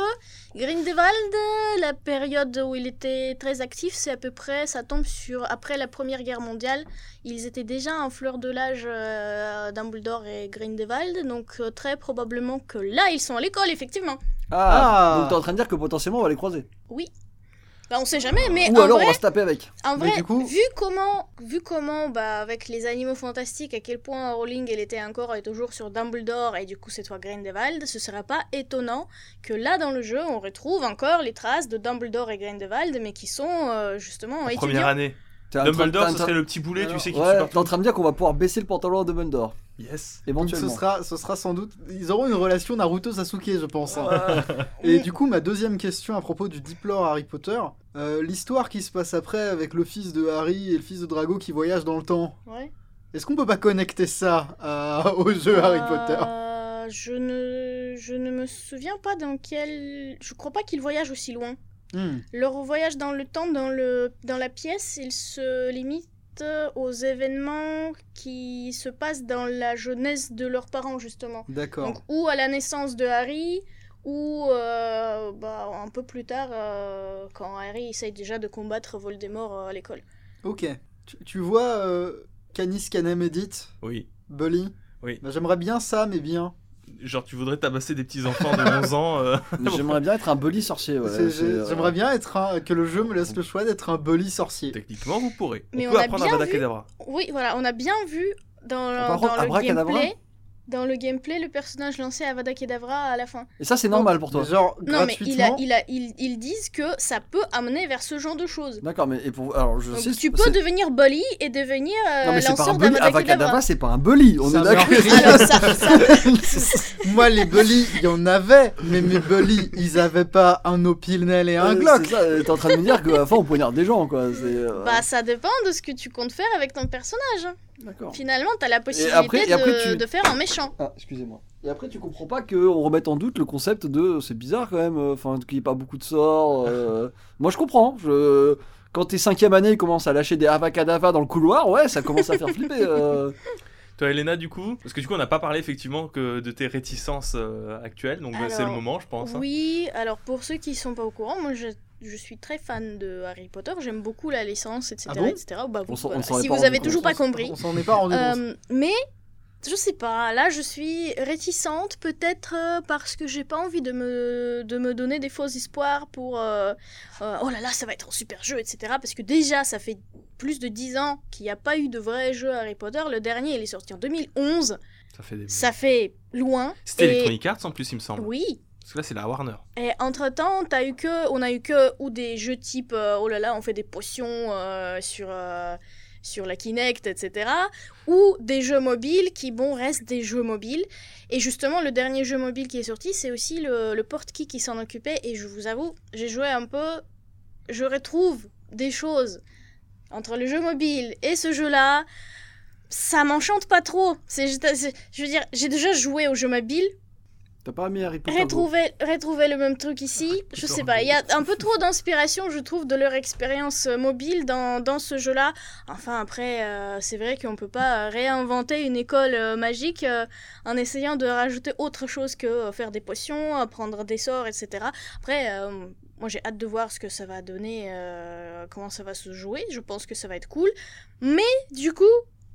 Grindelwald, la période où il était très actif, c'est à peu près, ça tombe sur après la Première Guerre mondiale. Ils étaient déjà en fleur de l'âge, euh, Dumbledore et Grindelwald, donc euh, très probablement que là, ils sont à l'école, effectivement. Ah, Ah. Donc t'es en train de dire que potentiellement, on va les croiser. Bah, on sait jamais, mais Ou en alors, vrai, on va se taper avec. en Mais vrai du coup- vu comment, vu comment, bah, avec les animaux fantastiques, à quel point Rowling, elle était encore et toujours sur Dumbledore et du coup cette fois Grindelwald, ce serait pas étonnant que là dans le jeu, on retrouve encore les traces de Dumbledore et Grindelwald, mais qui sont euh, justement En étudiants. première année. Dumbledore, ce serait le petit boulet, tu sais, qui Ouais, t'es en train de dire qu'on va pouvoir baisser le pantalon à Dumbledore. Yes. Donc Éventuellement. ce sera, ce sera sans doute. Ils auront une relation Naruto-Sasuke, je pense. hein. Et Mm. du coup, ma deuxième question à propos du diplôme Harry Potter, euh, l'histoire qui se passe après avec le fils de Harry et le fils de Drago qui voyagent dans le temps. Ouais. Est-ce qu'on peut pas connecter ça à- au jeu Harry Potter Euh, je ne, je ne me souviens pas dans quel. Je crois pas qu'ils voyagent aussi loin. Hmm. Leur voyage dans le temps, dans, le, dans la pièce, il se limite aux événements qui se passent dans la jeunesse de leurs parents, justement. D'accord. Donc, ou à la naissance de Harry, ou euh, bah, un peu plus tard, euh, quand Harry essaye déjà de combattre Voldemort euh, à l'école. Ok. Tu, tu vois euh, Canis Canem Edith, Oui. Bully? Oui. Bah, J'aimerais bien ça, mais bien. Genre, tu voudrais tabasser des petits enfants de 11 ans. euh, J'aimerais bien être un bully sorcier. ouais, euh, J'aimerais bien être un- que le jeu me laisse le choix d'être un Bully sorcier. Techniquement, vous pourrez. Mais on on peut a apprendre bien Avada vu- Kedavra. Oui, voilà, on a bien vu dans, Par dans le gameplay. Dans le gameplay, le personnage lancé Avada Kedavra à la fin. Et ça, c'est normal pour toi. Genre, Non, mais il a, gratuitement. il a, ils, ils disent que ça peut amener vers ce genre de choses. D'accord, mais et pour alors je Donc, sais. tu peux devenir bully et devenir euh, Non mais lanceur bully. d'Avada Kedavra. c'est pas un bully. On Ça est d'accord. rien. Alors ça, ça- Moi, les Bully, il y en avait, mais mes Bully, ils avaient pas un opinel et un Euh, Glock. C'est ça. T'es en train de me dire qu'à la fin on poignarde des gens quoi. C'est. euh, bah, ça dépend de ce que tu comptes faire avec ton personnage. D'accord. Finalement, t'as la possibilité après- et après, de, tu- de faire un méchant. Ah, excusez-moi. Et après, tu comprends pas qu'on remette en doute le concept de. C'est bizarre quand même, euh, enfin, qu'il n'y ait pas beaucoup de sorts. euh. Moi, je comprends. Je... Quand t'es cinquième année, ils commencent à lâcher des avacadavas dans le couloir, ouais, ça commence à faire flipper. euh. Toi, Elena, du coup Parce que du coup, on n'a pas parlé effectivement que de tes réticences euh, actuelles, donc bah, c'est le moment, je pense. hein. Oui, alors pour ceux qui sont pas au courant, moi je, je suis très fan de Harry Potter, j'aime beaucoup la licence, etc. Ah bon etc. Bah, vous, voilà. Si vous avez toujours pas compris. On s'en est pas rendu compte. Euh, mais je sais pas, là je suis réticente peut-être euh, parce que j'ai pas envie de me, de me donner des faux espoirs pour euh, euh, oh là là ça va être un super jeu etc. Parce que déjà ça fait plus de 10 ans qu'il n'y a pas eu de vrai jeu Harry Potter. Le dernier il est sorti en 2011, Ça fait des. ça fait loin. C'était Et- Electronic Arts en plus, il me semble. Oui, Parce que là, c'est la Warner. et entre temps, t'as eu que, on a eu que ou des jeux type euh, oh là là, on fait des potions euh, sur euh, sur la Kinect, etc. Ou des jeux mobiles qui bon restent des jeux mobiles. Et justement, le dernier jeu mobile qui est sorti, c'est aussi le, le portkey qui s'en occupait. Et je vous avoue, j'ai joué un peu, je retrouve des choses entre le jeu mobile et ce jeu-là. Ça m'enchante pas trop. C'est, je veux dire, j'ai déjà joué aux jeux mobiles T'as pas mis Harry Potter retrouver, retrouver le même truc ici, je sais pas. Il y a un peu trop d'inspiration, je trouve, de leur expérience euh, mobile dans, dans ce jeu-là. Enfin, après, euh, c'est vrai qu'on peut pas réinventer une école euh, magique euh, en essayant de rajouter autre chose que euh, faire des potions, apprendre des sorts, etc. Après, euh, moi j'ai hâte de voir ce que ça va donner, euh, comment ça va se jouer. Je pense que ça va être cool. Mais du coup,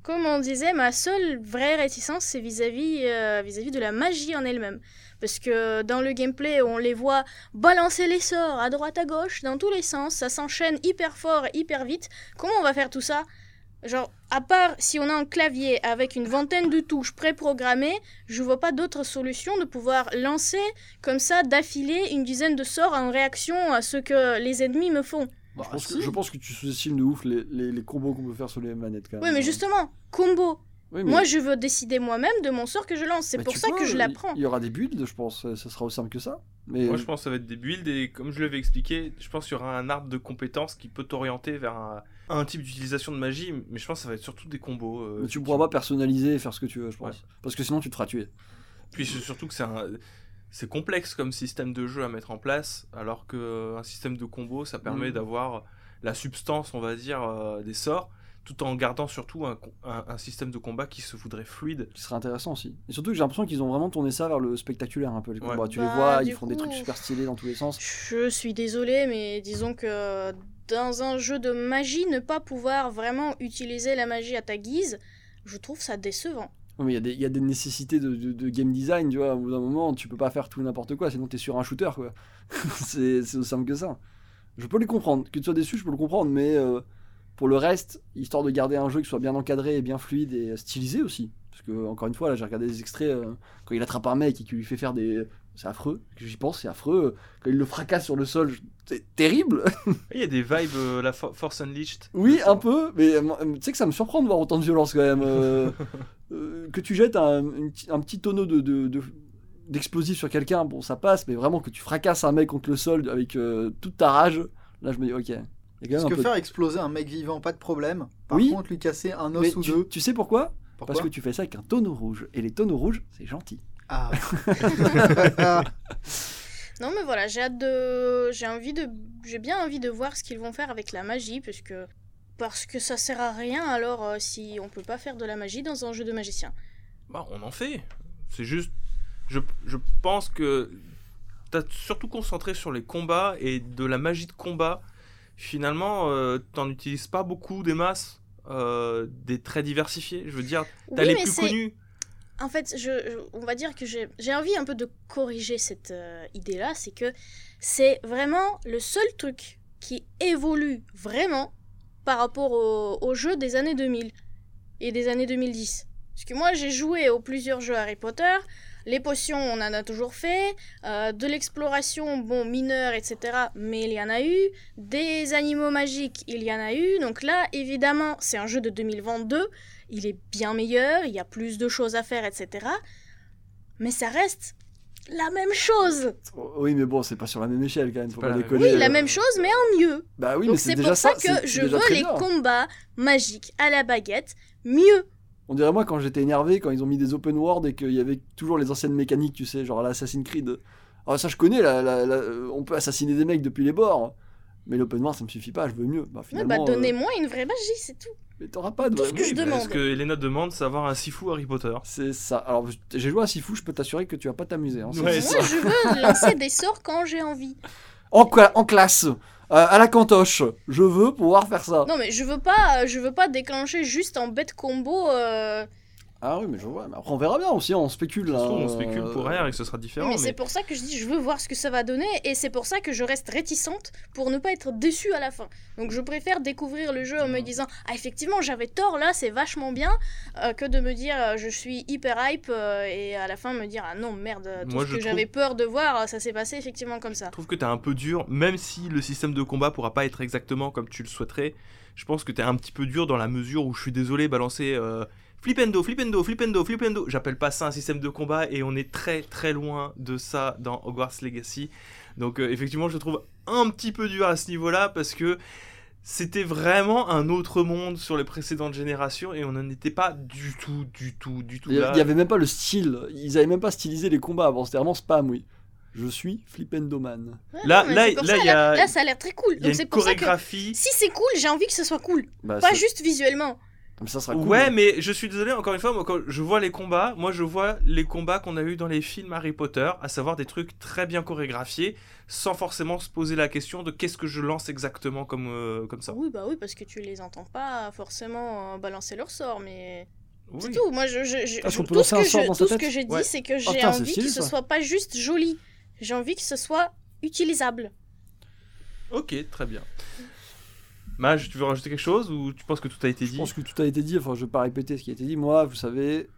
comme on disait, ma seule vraie réticence, c'est vis-à-vis euh, vis-à-vis de la magie en elle-même. Parce que dans le gameplay, on les voit balancer les sorts à droite à gauche, dans tous les sens, ça s'enchaîne hyper fort, hyper vite. Comment on va faire tout ça? Genre, à part si on a un clavier avec une vingtaine de touches préprogrammées, je vois pas d'autre solution de pouvoir lancer comme ça d'affilée une dizaine de sorts en réaction à ce que les ennemis me font. Je, pense que, je pense que tu sous-estimes de ouf les, les, les combos qu'on peut faire sur les manettes quand même. Oui, mais justement, combo. Oui, mais- Moi, je veux décider moi-même de mon sort que je lance. C'est mais pour ça peux, que je l'apprends. Il y aura des builds, je pense, ça sera aussi simple que ça. Mais Moi, je pense que ça va être des builds et comme je l'avais expliqué, je pense qu'il y aura un arbre de compétences qui peut t'orienter vers un, un type d'utilisation de magie, mais je pense que ça va être surtout des combos. euh, mais tu pourras pas personnaliser et faire ce que tu veux, je pense. Ouais. Parce que sinon, tu te feras tuer. Puis c'est surtout que c'est un- c'est complexe comme système de jeu à mettre en place, alors qu'un système de combo, ça permet Mhm. d'avoir la substance, on va dire, euh, des sorts, tout en gardant surtout un, un- un système de combat qui se voudrait fluide. Qui serait intéressant aussi. Et surtout que j'ai l'impression qu'ils ont vraiment tourné ça vers le spectaculaire un peu, les Ouais. combats. Tu Bah, les vois, du ils font des trucs super stylés dans tous les sens. Je suis désolée, mais disons que dans un jeu de magie, ne pas pouvoir vraiment utiliser la magie à ta guise, je trouve ça décevant. Mais il y a des- il y, a des nécessités de, de- de game design, tu vois. Au bout d'un moment, tu peux pas faire tout n'importe quoi, sinon t'es sur un shooter, quoi. c'est aussi simple que ça. Je peux les comprendre. Que tu sois déçu, je peux le comprendre, mais euh, pour le reste, histoire de garder un jeu qui soit bien encadré et bien fluide et stylisé aussi. Parce que, encore une fois, là, j'ai regardé des extraits euh, quand il attrape un mec et qu'il lui fait faire des. C'est affreux, j'y pense, c'est affreux. Quand il le fracasse sur le sol, je- c'est terrible. Il y a des vibes, euh, la Fo- Force Unleashed. Oui, un peu, mais tu sais que ça me surprend de voir autant de violence quand même. euh, que tu jettes un, une petit- un petit tonneau de, de- de- d'explosif sur quelqu'un, bon ça passe, mais vraiment que tu fracasses un mec contre le sol avec euh, toute ta rage, là je me dis ok. Quand même Parce un que peu faire exploser un mec vivant, pas de problème. Par Oui. contre, lui casser un os Mais ou tu, deux. tu sais pourquoi? Pourquoi? Parce que tu fais ça avec un tonneau rouge, et les tonneaux rouges c'est gentil. Ah. Non, mais voilà, j'ai hâte de. J'ai envie de. J'ai bien envie de voir ce qu'ils vont faire avec la magie, parce que. Parce que ça sert à rien alors euh, si on peut pas faire de la magie dans un jeu de magicien. Bah, on en fait. C'est juste. Je, je pense que t'as surtout concentré sur les combats et de la magie de combat. Finalement, euh, t'en utilises pas beaucoup des masses, euh, des très diversifiés. Je veux dire, t'as Oui, les plus connus. En fait, je, je- on va dire que j'ai j'ai envie un peu de corriger cette euh, idée-là, c'est que c'est vraiment le seul truc qui évolue vraiment par rapport au, au jeu des années 2000 et des années 2010. Parce que moi, j'ai joué aux plusieurs jeux Harry Potter, les potions, on en a toujours fait, euh, de l'exploration, bon, mineure, etc., mais il y en a eu, des animaux magiques, il y en a eu, donc là, évidemment, c'est un jeu de 2022, il est bien meilleur, il y a plus de choses à faire, etc. Mais ça reste la même chose. Oui mais bon c'est pas sur la même échelle quand même, faut pas pas la même déconner. Oui, la euh. même chose, mais en mieux. Bah oui Donc mais c'est pour ça, c'est- que je veux les bien. combats magiques à la baguette mieux. On dirait moi quand j'étais énervé quand ils ont mis des open world et qu'il y avait toujours les anciennes mécaniques, tu sais, genre à l'Assassin's Creed. Alors ça je connais, la- la- la- on peut assassiner des mecs depuis les bords. Mais l'open world ça me suffit pas, je veux mieux. Bah Ouais, finalement, bah, euh, donnez-moi une vraie magie, c'est tout. Mais t'auras pas de tout ce que je Oui, demande. Ce que Elena demande, c'est avoir un Sifu Harry Potter. C'est ça. Alors j'ai joué à Sifu, je peux t'assurer que tu vas pas t'amuser. hein. Ouais, Moi, je veux lancer des sorts quand j'ai envie. En, en classe, euh, à la cantoche, je veux pouvoir faire ça. Non, mais je veux pas, je veux pas déclencher juste en bête combo. euh, Ah oui, mais je vois. Mais après on verra bien aussi, on spécule. Ça se trouve, hein, on spécule pour rien et que ce sera différent. mais, Mais, c'est pour ça que je dis, je veux voir ce que ça va donner, et c'est pour ça que je reste réticente pour ne pas être déçue à la fin. Donc je préfère découvrir le jeu en me disant, ah effectivement j'avais tort là, c'est vachement bien, euh, que de me dire euh, je suis hyper hype euh, et à la fin me dire ah non merde, tout Moi, ce que trouve- j'avais peur de voir, ça s'est passé effectivement comme ça. Je trouve que t'es un peu dur, même si le système de combat pourra pas être exactement comme tu le souhaiterais. Je pense que t'es un petit peu dur dans la mesure où je suis désolé, balancer euh, flipendo, flipendo, flipendo, flipendo. J'appelle pas ça un système de combat et on est très très loin de ça dans Hogwarts Legacy. Donc euh, effectivement, je le trouve un petit peu dur à ce niveau-là parce que c'était vraiment un autre monde sur les précédentes générations et on n'en était pas du tout, du tout, du tout Il y là. il y avait même pas le style. Ils avaient même pas stylisé les combats avant. C'était vraiment spam, oui. Je suis Flippendoman. Ouais, Là- non, là- là, ça, y a- là, ça a l'air très cool. Il y a Donc une c'est pour ça que si c'est cool, j'ai envie que ce soit cool. Bah, Pas juste visuellement. Mais ça sera cool. Ouais, mais je suis désolé, encore une fois, moi, quand je vois les combats, moi je vois les combats qu'on a eu dans les films Harry Potter, à savoir des trucs très bien chorégraphiés, sans forcément se poser la question de qu'est-ce que je lance exactement comme, euh, comme ça. Oui, bah oui, parce que tu les entends pas forcément euh, balancer leur sort, mais Oui. c'est tout. Moi, je, je, je- je- qu'on peut tout, ce lancer un que, je, tout ce que dit, Ouais. c'est que j'ai c'est envie que ce ça. soit pas juste joli. J'ai envie que ce soit utilisable. Ok, très bien. Mage, tu veux rajouter quelque chose ou tu penses que tout a été Je dit pense que tout a été dit. Enfin, je vais pas répéter ce qui a été dit. Moi, vous savez,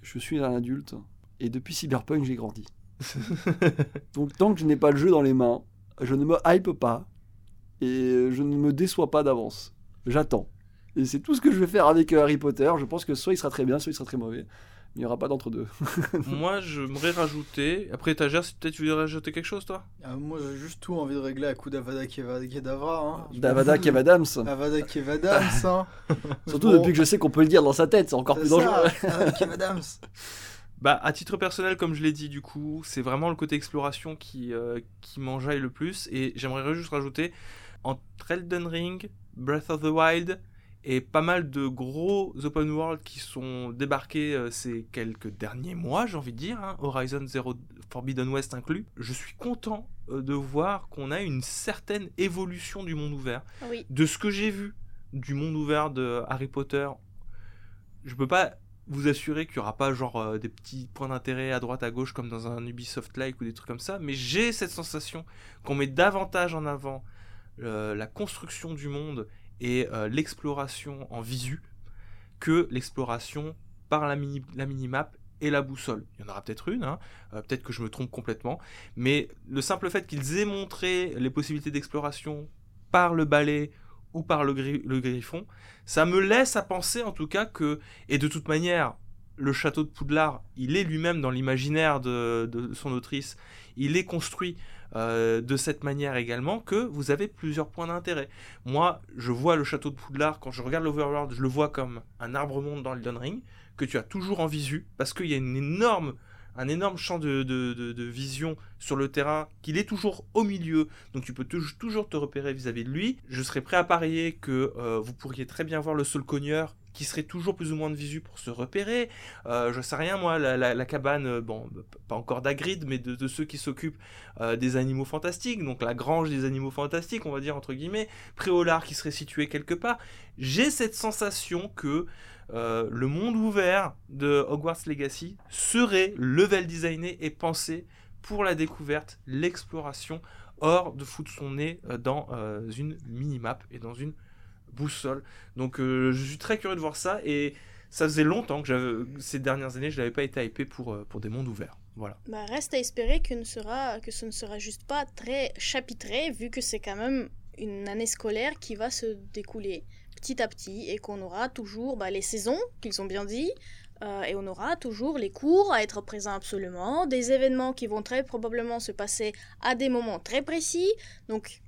je suis un adulte. Et depuis Cyberpunk, j'ai grandi. Donc, tant que je n'ai pas le jeu dans les mains, je ne me hype pas. Et je ne me déçois pas d'avance. J'attends. Et c'est tout ce que je vais faire avec euh, Harry Potter. Je pense que soit il sera très bien, soit il sera très mauvais. Il n'y aura pas d'entre-deux. Moi, j'aimerais rajouter. Après, étagère, si peut-être tu veux rajouter quelque chose, toi? Ah, moi, j'ai juste tout envie de régler à coup d'Avada Kedavra. Hein. Davada m'en Kev fous. Adams. Avada Kedavra, hein. Surtout Bon, depuis que je sais qu'on peut le dire dans sa tête, c'est encore plus ça, dangereux. Avada Kedavra. Bah, à titre personnel, comme je l'ai dit, du coup, c'est vraiment le côté exploration qui, euh, qui m'enjaille le plus. Et j'aimerais juste rajouter, entre Elden Ring, Breath of the Wild, et pas mal de gros open world qui sont débarqués euh, ces quelques derniers mois, j'ai envie de dire, hein, Horizon Zero Forbidden West inclus, je suis content euh, de voir qu'on a une certaine évolution du monde ouvert. Oui. de ce que j'ai vu du monde ouvert de Harry Potter, je peux pas vous assurer qu'il y aura pas genre euh, des petits points d'intérêt à droite à gauche comme dans un Ubisoft like ou des trucs comme ça, mais j'ai cette sensation qu'on met davantage en avant la construction du monde euh, l'exploration en visu que l'exploration par la mini la minimap et la boussole. Il y en aura peut-être une, hein, euh, peut-être que je me trompe complètement, mais le simple fait qu'ils aient montré les possibilités d'exploration par le balai ou par le, gri- le griffon, ça me laisse à penser en tout cas que, et de toute manière, le château de Poudlard, il est lui-même dans l'imaginaire de son autrice, il est construit euh, de cette manière également que vous avez plusieurs points d'intérêt. Moi, je vois le château de Poudlard, quand je regarde l'Overworld, je le vois comme un arbre-monde dans Elden Ring, que tu as toujours en visu, parce qu'il y a une énorme, un énorme champ de, vision sur le terrain, qu'il est toujours au milieu, donc tu peux tou- toujours te repérer vis-à-vis de lui. Je serais prêt à parier que euh, vous pourriez très bien voir le sol cogneur qui serait toujours plus ou moins de visu pour se repérer. Euh, je sais rien moi, la, cabane, euh, bon, pas encore d'Agrid, mais de, ceux qui s'occupent euh, des animaux fantastiques, donc la grange des animaux fantastiques, on va dire entre guillemets, Préolard qui serait situé quelque part. J'ai cette sensation que le monde ouvert de Hogwarts Legacy serait level designé et pensé pour la découverte, l'exploration, hors de foutre son nez dans une minimap et dans une boussole. Donc euh, je suis très curieux de voir ça et ça faisait longtemps que ces dernières années je n'avais pas été hypé pour, euh, pour des mondes ouverts. Voilà. Bah, reste à espérer que, ne sera, que ce ne sera juste pas très chapitré, vu que c'est quand même une année scolaire qui va se découler petit à petit et qu'on aura toujours bah, les saisons, qu'ils ont bien dit, euh, et on aura toujours les cours à être présents absolument, des événements qui vont très probablement se passer à des moments très précis. Donc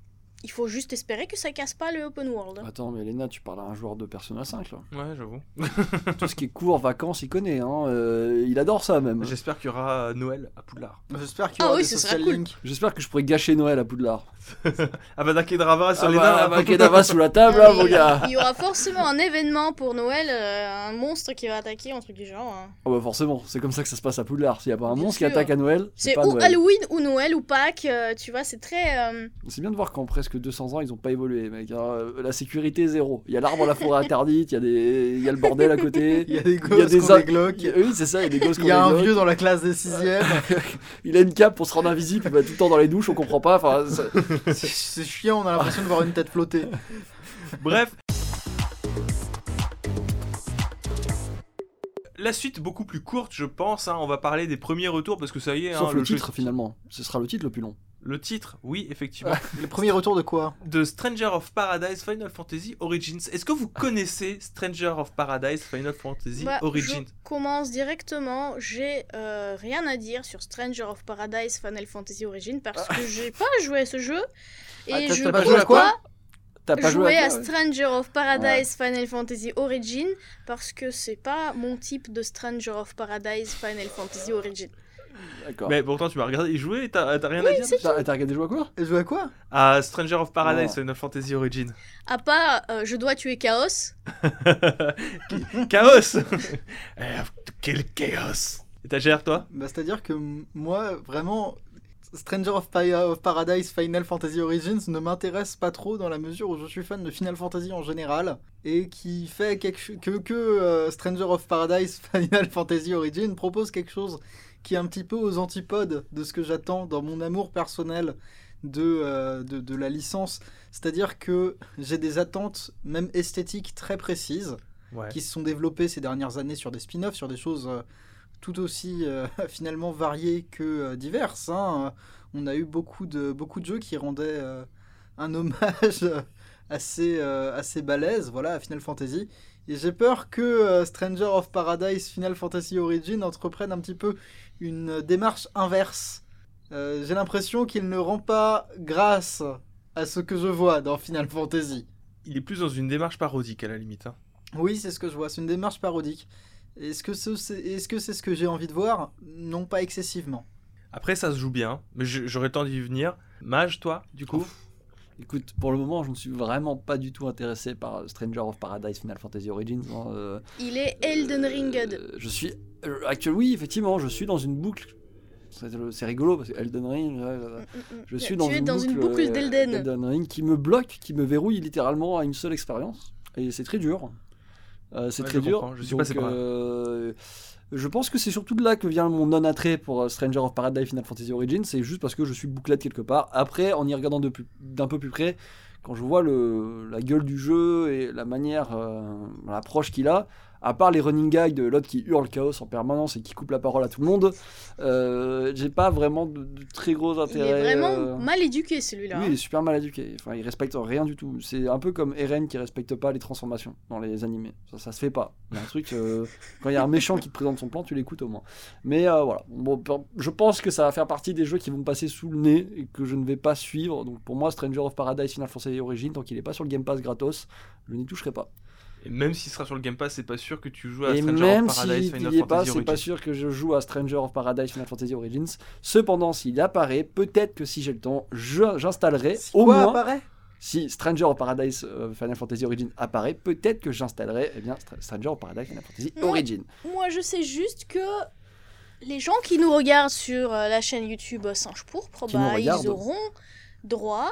il faut juste espérer que ça casse pas le open world. Attends, mais Elena, tu parles à un joueur de Persona 5 là. Ouais, j'avoue. Tout ce qui est cours, vacances, il connaît. Hein. euh, il adore ça même. J'espère qu'il y aura Noël à Poudlard. J'espère qu'il y Ah aura oui, des ce cool. J'espère que je pourrais gâcher Noël à Poudlard. Avada Kedavra sur Ah les bah, nains. sous la table, là, Ah, mon gars. Il y aura forcément un événement pour Noël, euh, un monstre qui va attaquer, un truc du genre. hein. Oh bah forcément, c'est comme ça que ça se passe à Poudlard. S'il n'y a pas un Bien monstre sûr. qui attaque à Noël, c'est ou Noël. Halloween ou Noël ou Pâques, euh, tu vois, c'est très. euh, C'est bien de voir qu'en presque 200 ans, ils ont pas évolué, mec. hein. La sécurité, zéro. Il y a l'arbre à la forêt interdite, il y a, des... il y a le bordel à côté. Il y a des gosses des a- Oui, c'est ça, il y a des gosses Il y a un vieux dans la classe des sixièmes. Il a une cape pour se rendre invisible, il va tout le temps dans les douches, on comprend pas. Enfin, ça- C'est- chiant, on a l'impression de voir une tête flotter. Bref. La suite beaucoup plus courte, je pense. hein. On va parler des premiers retours parce que ça y est. Sauf hein, le, titre finalement. Ce sera le titre le plus long. Le titre, oui, effectivement. Le premier retour de quoi de Stranger of Paradise Final Fantasy Origins. Est-ce que vous connaissez Stranger of Paradise Final Fantasy bah, Origins? Je commence directement. J'ai euh, rien à dire sur Stranger of Paradise Final Fantasy Origin parce que j'ai pas joué à ce jeu. Et Ah, t'as- je pas joué à quoi? pas- T'as pas joué jouer à Stranger of Paradise Final Fantasy Origin parce que c'est pas mon type de Stranger of Paradise Final Fantasy Origin. D'accord. Mais pourtant, tu m'as regardé jouer et t'as t'as rien à dire T'as t'as regardé jouer à quoi? Et jouer à quoi? À Stranger of Paradise. Final Fantasy Origin. À part euh, je dois tuer Chaos, chaos I have to kill chaos. Et ta GR, toi? Bah, C'est-à-dire que m- moi, vraiment, Stranger of, Pi- of Paradise Final Fantasy Origins ne m'intéresse pas trop dans la mesure où je suis fan de Final Fantasy en général et qui fait quelque cho- que, que euh, Stranger of Paradise Final Fantasy Origins propose quelque chose qui est un petit peu aux antipodes de ce que j'attends dans mon amour personnel de, euh, de, de la licence. C'est-à-dire que j'ai des attentes, même esthétiques, très précises Ouais. qui se sont développés ces dernières années sur des spin-offs, sur des choses euh, tout aussi euh, finalement variées que diverses. hein. On a eu beaucoup de, beaucoup de jeux qui rendaient un hommage assez, assez balèze voilà, à Final Fantasy. Et j'ai peur que euh, Stranger of Paradise Final Fantasy Origin entreprenne un petit peu une démarche inverse. Euh, j'ai l'impression qu'il ne rend pas grâce à ce que je vois dans Final Fantasy. Il est plus dans une démarche parodique à la limite. hein. Oui, c'est ce que je vois. C'est une démarche parodique. Est-ce que ce- c'est est -ce que j'ai envie de voir? Non, pas excessivement. Après, ça se joue bien, mais j'aurais temps d'y venir. Mage, toi, du coup? Écoute, pour le moment, je ne suis vraiment pas du tout intéressé par Stranger of Paradise Final Fantasy Origins. hein, euh, il est Elden Ringed. euh, je suis. euh, actuellement, oui, effectivement, je suis dans une boucle. C'est rigolo parce que Elden Ring. ouais. Mm, mm. Je suis tu dans, es une, dans boucle, une boucle euh, d'Elden. Elden Ring qui me bloque, qui me verrouille littéralement à une seule expérience. Et c'est très dur. Euh, c'est Ouais, très je dur. comprends, je suis Donc, passé par là. Je pense que c'est surtout de là que vient mon non-attrait pour euh, Stranger of Paradise Final Fantasy Origins. C'est juste parce que je suis bouclette quelque part. Après, en y regardant d'un peu plus près, quand je vois la gueule du jeu et la manière, euh, l'approche qu'il a, à part les running gags de l'autre qui hurle chaos en permanence et qui coupe la parole à tout le monde, euh, j'ai pas vraiment de, de très gros Il intérêt. est vraiment euh, mal éduqué celui-là. oui, il est super mal éduqué. Enfin, il respecte rien du tout. C'est un peu comme Eren qui respecte pas les transformations dans les animés. Ça, ça se fait pas. Il y a un truc. euh, quand il y a un méchant qui te présente son plan, tu l'écoutes au moins. Mais voilà. Bon, per- je pense que ça va faire partie des jeux qui vont me passer sous le nez et que je ne vais pas suivre. Donc pour moi, Stranger of Paradise Final Fantasy Origin, tant qu'il est pas sur le Game Pass gratos, je n'y toucherai pas. Et même s'il sera sur le Game Pass, c'est pas sûr que tu joues à Et Stranger même of Paradise s'il Final n'y est pas, Fantasy c'est pas Origins. sûr que je joue à Stranger of Paradise Final Fantasy Origins. Cependant, s'il apparaît, peut-être que si j'ai le temps, je- j'installerai Si au quoi moins apparaît? si Stranger of Paradise euh, Final Fantasy Origin apparaît, peut-être que j'installerai eh bien, Stra- Stranger of Paradise Final Fantasy. Origin. Moi, je sais juste que les gens qui nous regardent sur euh, la chaîne YouTube Singe Pourpre, bah, ils auront droit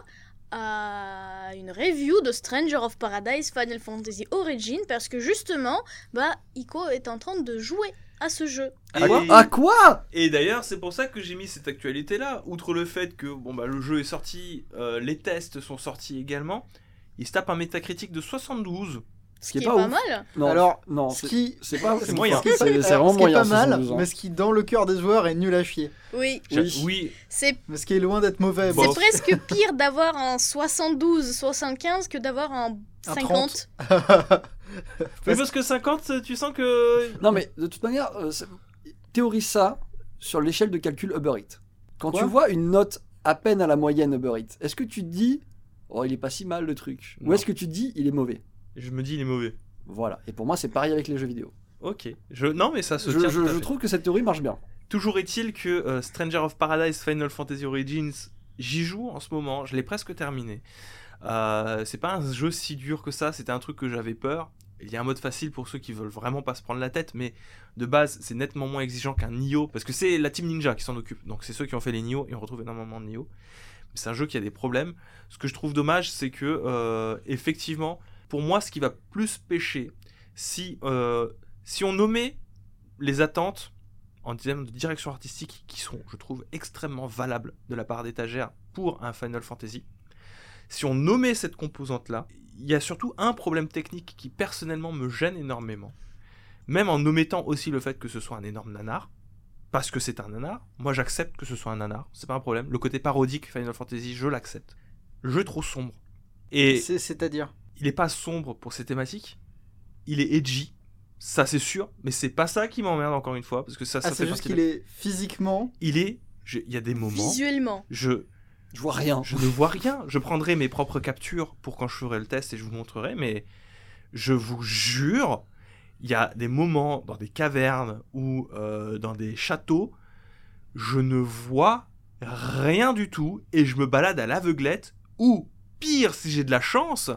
à une review de Stranger of Paradise Final Fantasy Origin parce que justement, bah, Ico est en train de jouer à ce jeu. Et- À quoi, à quoi Et d'ailleurs, c'est pour ça que j'ai mis cette actualité-là. Outre le fait que bon bah le jeu est sorti, euh, les tests sont sortis également. Il se tape un métacritique de 72. Ce qui est pas mal. Non, Alors, non, ce qui, c'est pas C'est moyen. C'est vraiment ce qui est moyen. pas mal, 72 ans. mais ce qui dans le cœur des joueurs est nul à chier. Oui, Oui. Oui, c'est Mais ce qui est loin d'être mauvais. Bon. c'est presque pire d'avoir un 72, 75 que d'avoir un Un 50. mais parce que 50, tu sens que Non, mais de toute manière, euh, théorise ça sur l'échelle de calcul Uber Eats. Quand Quoi tu vois une note à peine à la moyenne Uber Eats, est-ce que tu te dis, oh, il est pas si mal le truc? Ou est-ce que tu te dis, il est mauvais? Je me dis il est mauvais. Voilà. Et pour moi, c'est pareil avec les jeux vidéo. Ok. Je non mais ça se tient. je- trouve que cette théorie marche bien. Toujours est-il que euh, Stranger of Paradise Final Fantasy Origins, j'y joue en ce moment, je l'ai presque terminé. Euh, c'est pas un jeu si dur que ça, c'était un truc que j'avais peur. Il y a un mode facile pour ceux qui veulent vraiment pas se prendre la tête, mais de base, c'est nettement moins exigeant qu'un Nioh, parce que c'est la team Ninja qui s'en occupe. Donc c'est ceux qui ont fait les Nioh, et on retrouve énormément de Nioh. Mais c'est un jeu qui a des problèmes. Ce que je trouve dommage, c'est que, euh, effectivement, pour moi, ce qui va plus pêcher, si, euh, si on nommait les attentes en termes de direction artistique qui sont, je trouve, extrêmement valables de la part d'étagère pour un Final Fantasy. Si on nommait cette composante-là, il y a surtout un problème technique qui personnellement me gêne énormément. Même en omettant aussi le fait que ce soit un énorme nanar, parce que c'est un nanar, moi j'accepte que ce soit un nanar, c'est pas un problème. Le côté parodique Final Fantasy, je l'accepte. Est trop sombre. Et C'est- C'est-à-dire? Il est pas sombre pour ses thématiques, il est edgy, ça c'est sûr, mais c'est pas ça qui m'emmerde encore une fois, parce que ça, ça Ah, fait c'est juste qu'il est physiquement. Il est, il y a des moments, Visuellement. je, Je vois rien. Je ne vois rien. Je prendrai mes propres captures pour quand je ferai le test et je vous montrerai, mais je vous jure, il y a des moments dans des cavernes ou euh, dans des châteaux, je ne vois rien du tout et je me balade à l'aveuglette ou pire si j'ai de la chance,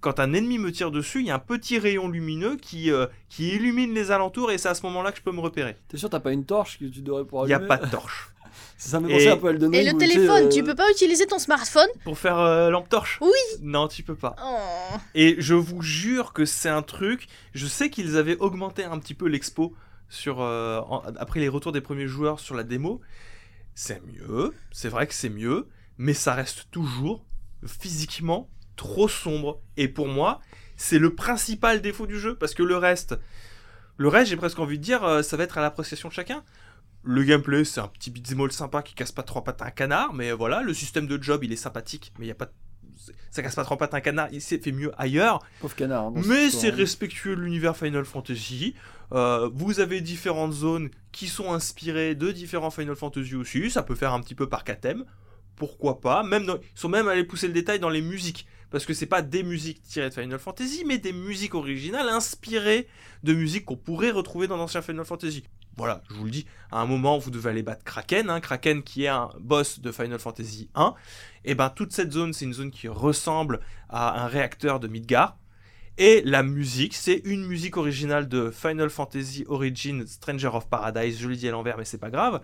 quand un ennemi me tire dessus, il y a un petit rayon lumineux qui, euh, qui illumine les alentours et c'est à ce moment-là que je peux me repérer. T'es sûr t'as pas une torche que tu devrais pouvoir Il n'y a pas de torche. Ça me Et- pensait un peu à Elden Et Ring le où, tu téléphone, euh, tu peux pas utiliser ton smartphone Pour faire euh, lampe torche Oui. Non, tu peux pas. Oh. Et je vous jure que c'est un truc. Je sais qu'ils avaient augmenté un petit peu l'expo sur euh, en- après les retours des premiers joueurs sur la démo. C'est mieux, c'est vrai que c'est mieux, mais ça reste toujours physiquement trop sombre. Et pour moi, c'est le principal défaut du jeu parce que le reste, le reste, j'ai presque envie de dire, euh, ça va être à l'appréciation de chacun. Le gameplay, c'est un petit beat'em sympa qui casse pas trois pattes à un canard, mais voilà, le système de job, il est sympathique, mais il y a pas, ça casse pas trois pattes à un canard, il s'est fait mieux ailleurs. Pauvre canard. hein, Mais c'est hein. respectueux de l'univers Final Fantasy. Euh, vous avez différentes zones qui sont inspirées de différents Final Fantasy aussi. Ça peut faire un petit peu par thème. Pourquoi pas même dans- Ils sont même allés pousser le détail dans les musiques. Parce que c'est pas des musiques tirées de Final Fantasy, mais des musiques originales inspirées de musiques qu'on pourrait retrouver dans l'ancien Final Fantasy. Voilà, je vous le dis, à un moment, vous devez aller battre Kraken, hein, Kraken qui est un boss de Final Fantasy 1. Et ben toute cette zone, c'est une zone qui ressemble à un réacteur de Midgar. Et la musique, c'est une musique originale de Final Fantasy Origin Stranger of Paradise. Je l'ai dit à l'envers, mais c'est pas grave.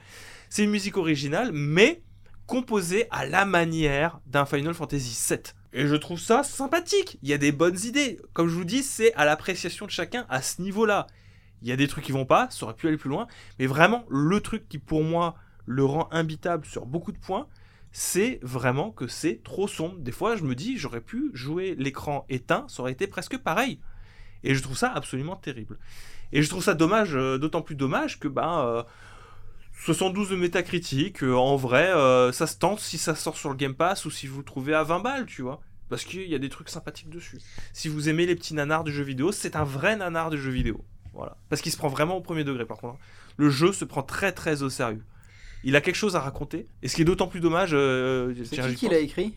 C'est une musique originale, mais composée à la manière d'un Final Fantasy VII. Et je trouve ça sympathique. Il y a des bonnes idées. Comme je vous dis, c'est à l'appréciation de chacun à ce niveau-là. Il y a des trucs qui vont pas, ça aurait pu aller plus loin. Mais vraiment, le truc qui pour moi le rend imbitable sur beaucoup de points, c'est vraiment que c'est trop sombre. Des fois, je me dis, j'aurais pu jouer l'écran éteint, ça aurait été presque pareil. Et je trouve ça absolument terrible. Et je trouve ça dommage, euh, d'autant plus dommage que ben, 72 de métacritique, euh, en vrai, euh, ça se tente si ça sort sur le Game Pass ou si vous le trouvez à 20 balles, tu vois. Parce qu'il y a des trucs sympathiques dessus. Si vous aimez les petits nanars de jeux vidéo, c'est un vrai nanar de jeux vidéo. Voilà. Parce qu'il se prend vraiment au premier degré, par contre. Le jeu se prend très très au sérieux. Il a quelque chose à raconter. Et ce qui est d'autant plus dommage. euh, C'est qui qui l'a écrit?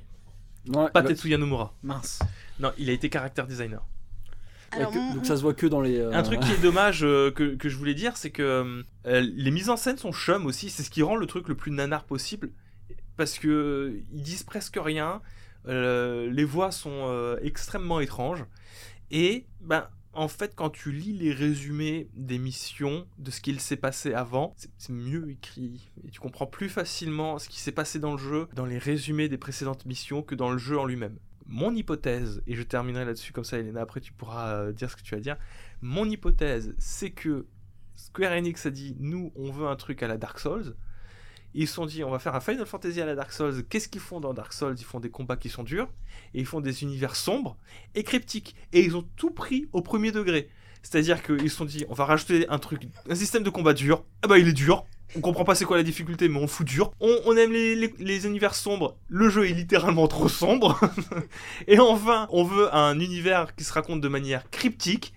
Ouais, Pas bah, Tetsuya Nomura. Mince. Non, il a été character designer. Alors, ouais, que- donc ça se voit que dans les. euh, Un truc qui est dommage euh, que, que je voulais dire, c'est que euh, les mises en scène sont chum aussi. C'est ce qui rend le truc le plus nanar possible. Parce que ils disent presque rien. euh, les voix sont euh, extrêmement étranges. Et ben, en fait, quand tu lis les résumés des missions, de ce qu'il s'est passé avant, c'est c'est mieux écrit. Et tu comprends plus facilement ce qui s'est passé dans le jeu, dans les résumés des précédentes missions, que dans le jeu en lui-même. Mon hypothèse, et je terminerai là-dessus comme ça, Elena, après tu pourras euh, dire ce que tu vas dire. Mon hypothèse, c'est que Square Enix a dit nous, on veut un truc à la Dark Souls. Ils se sont dit on va faire un Final Fantasy à la Dark Souls. Qu'est-ce qu'ils font dans Dark Souls? Ils font des combats qui sont durs et ils font des univers sombres et cryptiques. Et ils ont tout pris au premier degré. C'est-à-dire qu'ils se sont dit on va rajouter un truc, un système de combat dur. Ah bah il est dur. On comprend pas c'est quoi la difficulté, mais on fout dur. On, aime les univers sombres. Le jeu est littéralement trop sombre. et enfin, on veut un univers qui se raconte de manière cryptique.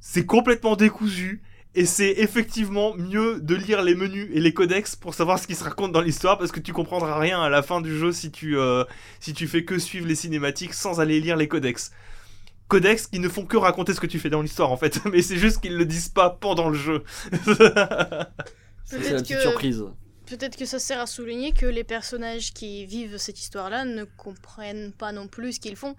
C'est complètement décousu. Et c'est effectivement mieux de lire les menus et les codex pour savoir ce qui se raconte dans l'histoire parce que tu comprendras rien à la fin du jeu si tu, euh, si tu fais que suivre les cinématiques sans aller lire les codex. Codex qui ne font que raconter ce que tu fais dans l'histoire en fait, mais c'est juste qu'ils le disent pas pendant le jeu. c'est la Peut-être petite que- surprise. Peut-être que ça sert à souligner que les personnages qui vivent cette histoire-là ne comprennent pas non plus ce qu'ils font.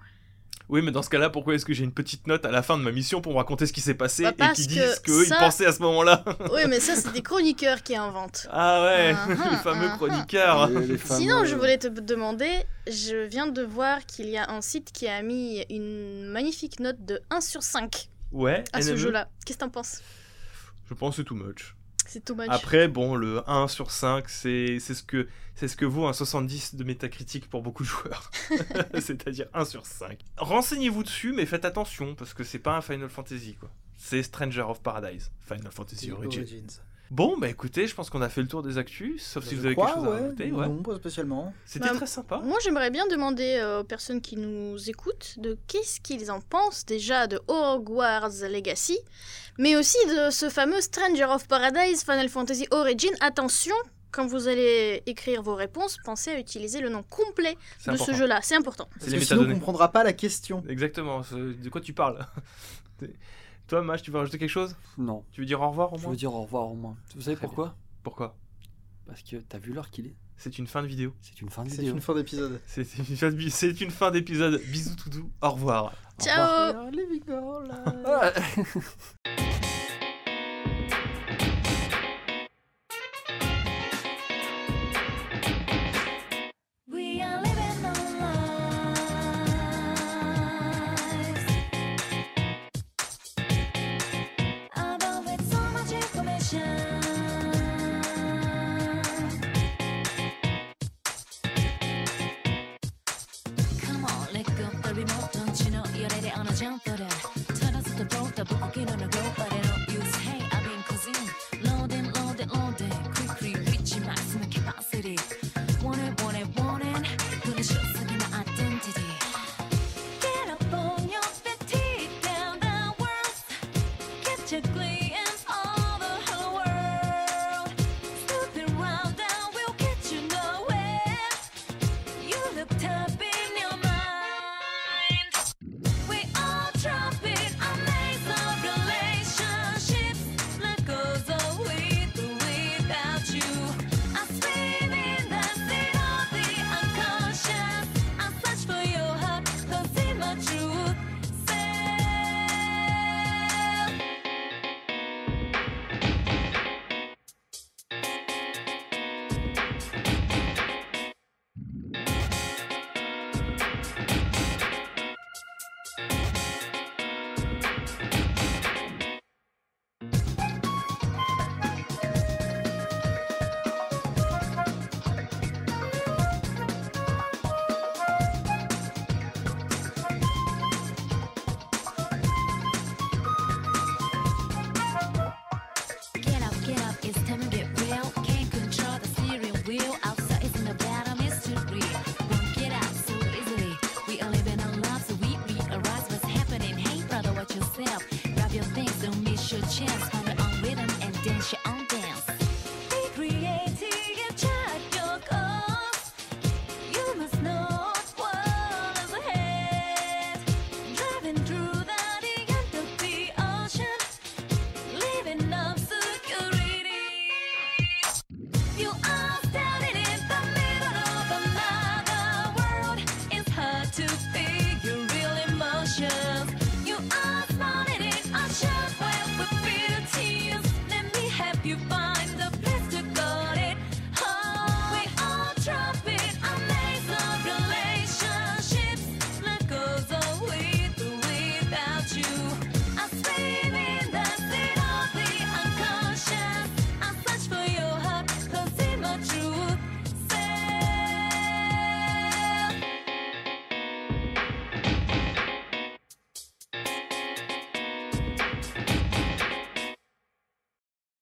oui, mais dans ce cas-là, pourquoi est-ce que j'ai une petite note à la fin de ma mission pour me raconter ce qui s'est passé Bah, et qui disent qu'eux ça- ils pensaient à ce moment-là? Oui, mais ça, c'est des chroniqueurs qui inventent. Ah ouais, Ah, les fameux ah, chroniqueurs. Les- les Sinon, je voulais te demander, je viens de voir qu'il y a un site qui a mis une magnifique note de 1 sur 5 Ouais, à ce NME, jeu-là. Qu'est-ce que t'en penses? Je pense que c'est too much. C'est too much. Après, bon, le 1 sur 5, c'est c'est ce que c'est ce que vaut un 70 de métacritique pour beaucoup de joueurs. C'est-à-dire 1 sur 5. Renseignez-vous dessus, mais faites attention, parce que c'est pas un Final Fantasy, quoi. C'est Stranger of Paradise, Final Fantasy Origin. Origins. Bon, bah écoutez, je pense qu'on a fait le tour des actus, sauf bah, si vous avez crois, quelque chose à rajouter. Ouais. Non, pas spécialement. C'était très sympa. Moi, j'aimerais bien demander euh, aux personnes qui nous écoutent de qu'est-ce qu'ils en pensent déjà de Hogwarts Legacy, mais aussi de ce fameux Stranger of Paradise Final Fantasy Origin. Attention, quand vous allez écrire vos réponses, pensez à utiliser le nom complet de ce jeu-là. C'est important. Parce que sinon, on ne comprendra pas la question. Exactement. De quoi tu parles Tu veux rajouter quelque chose? Non. Tu veux dire au revoir au moins? Je veux dire au revoir au moins. Vous savez pourquoi? Pourquoi? Parce que t'as vu l'heure qu'il est. C'est une fin de vidéo. C'est une fin de vidéo. C'est une fin d'épisode. C'est une fin d'épisode. Bisous toutou. Au revoir. Ciao. Au revoir.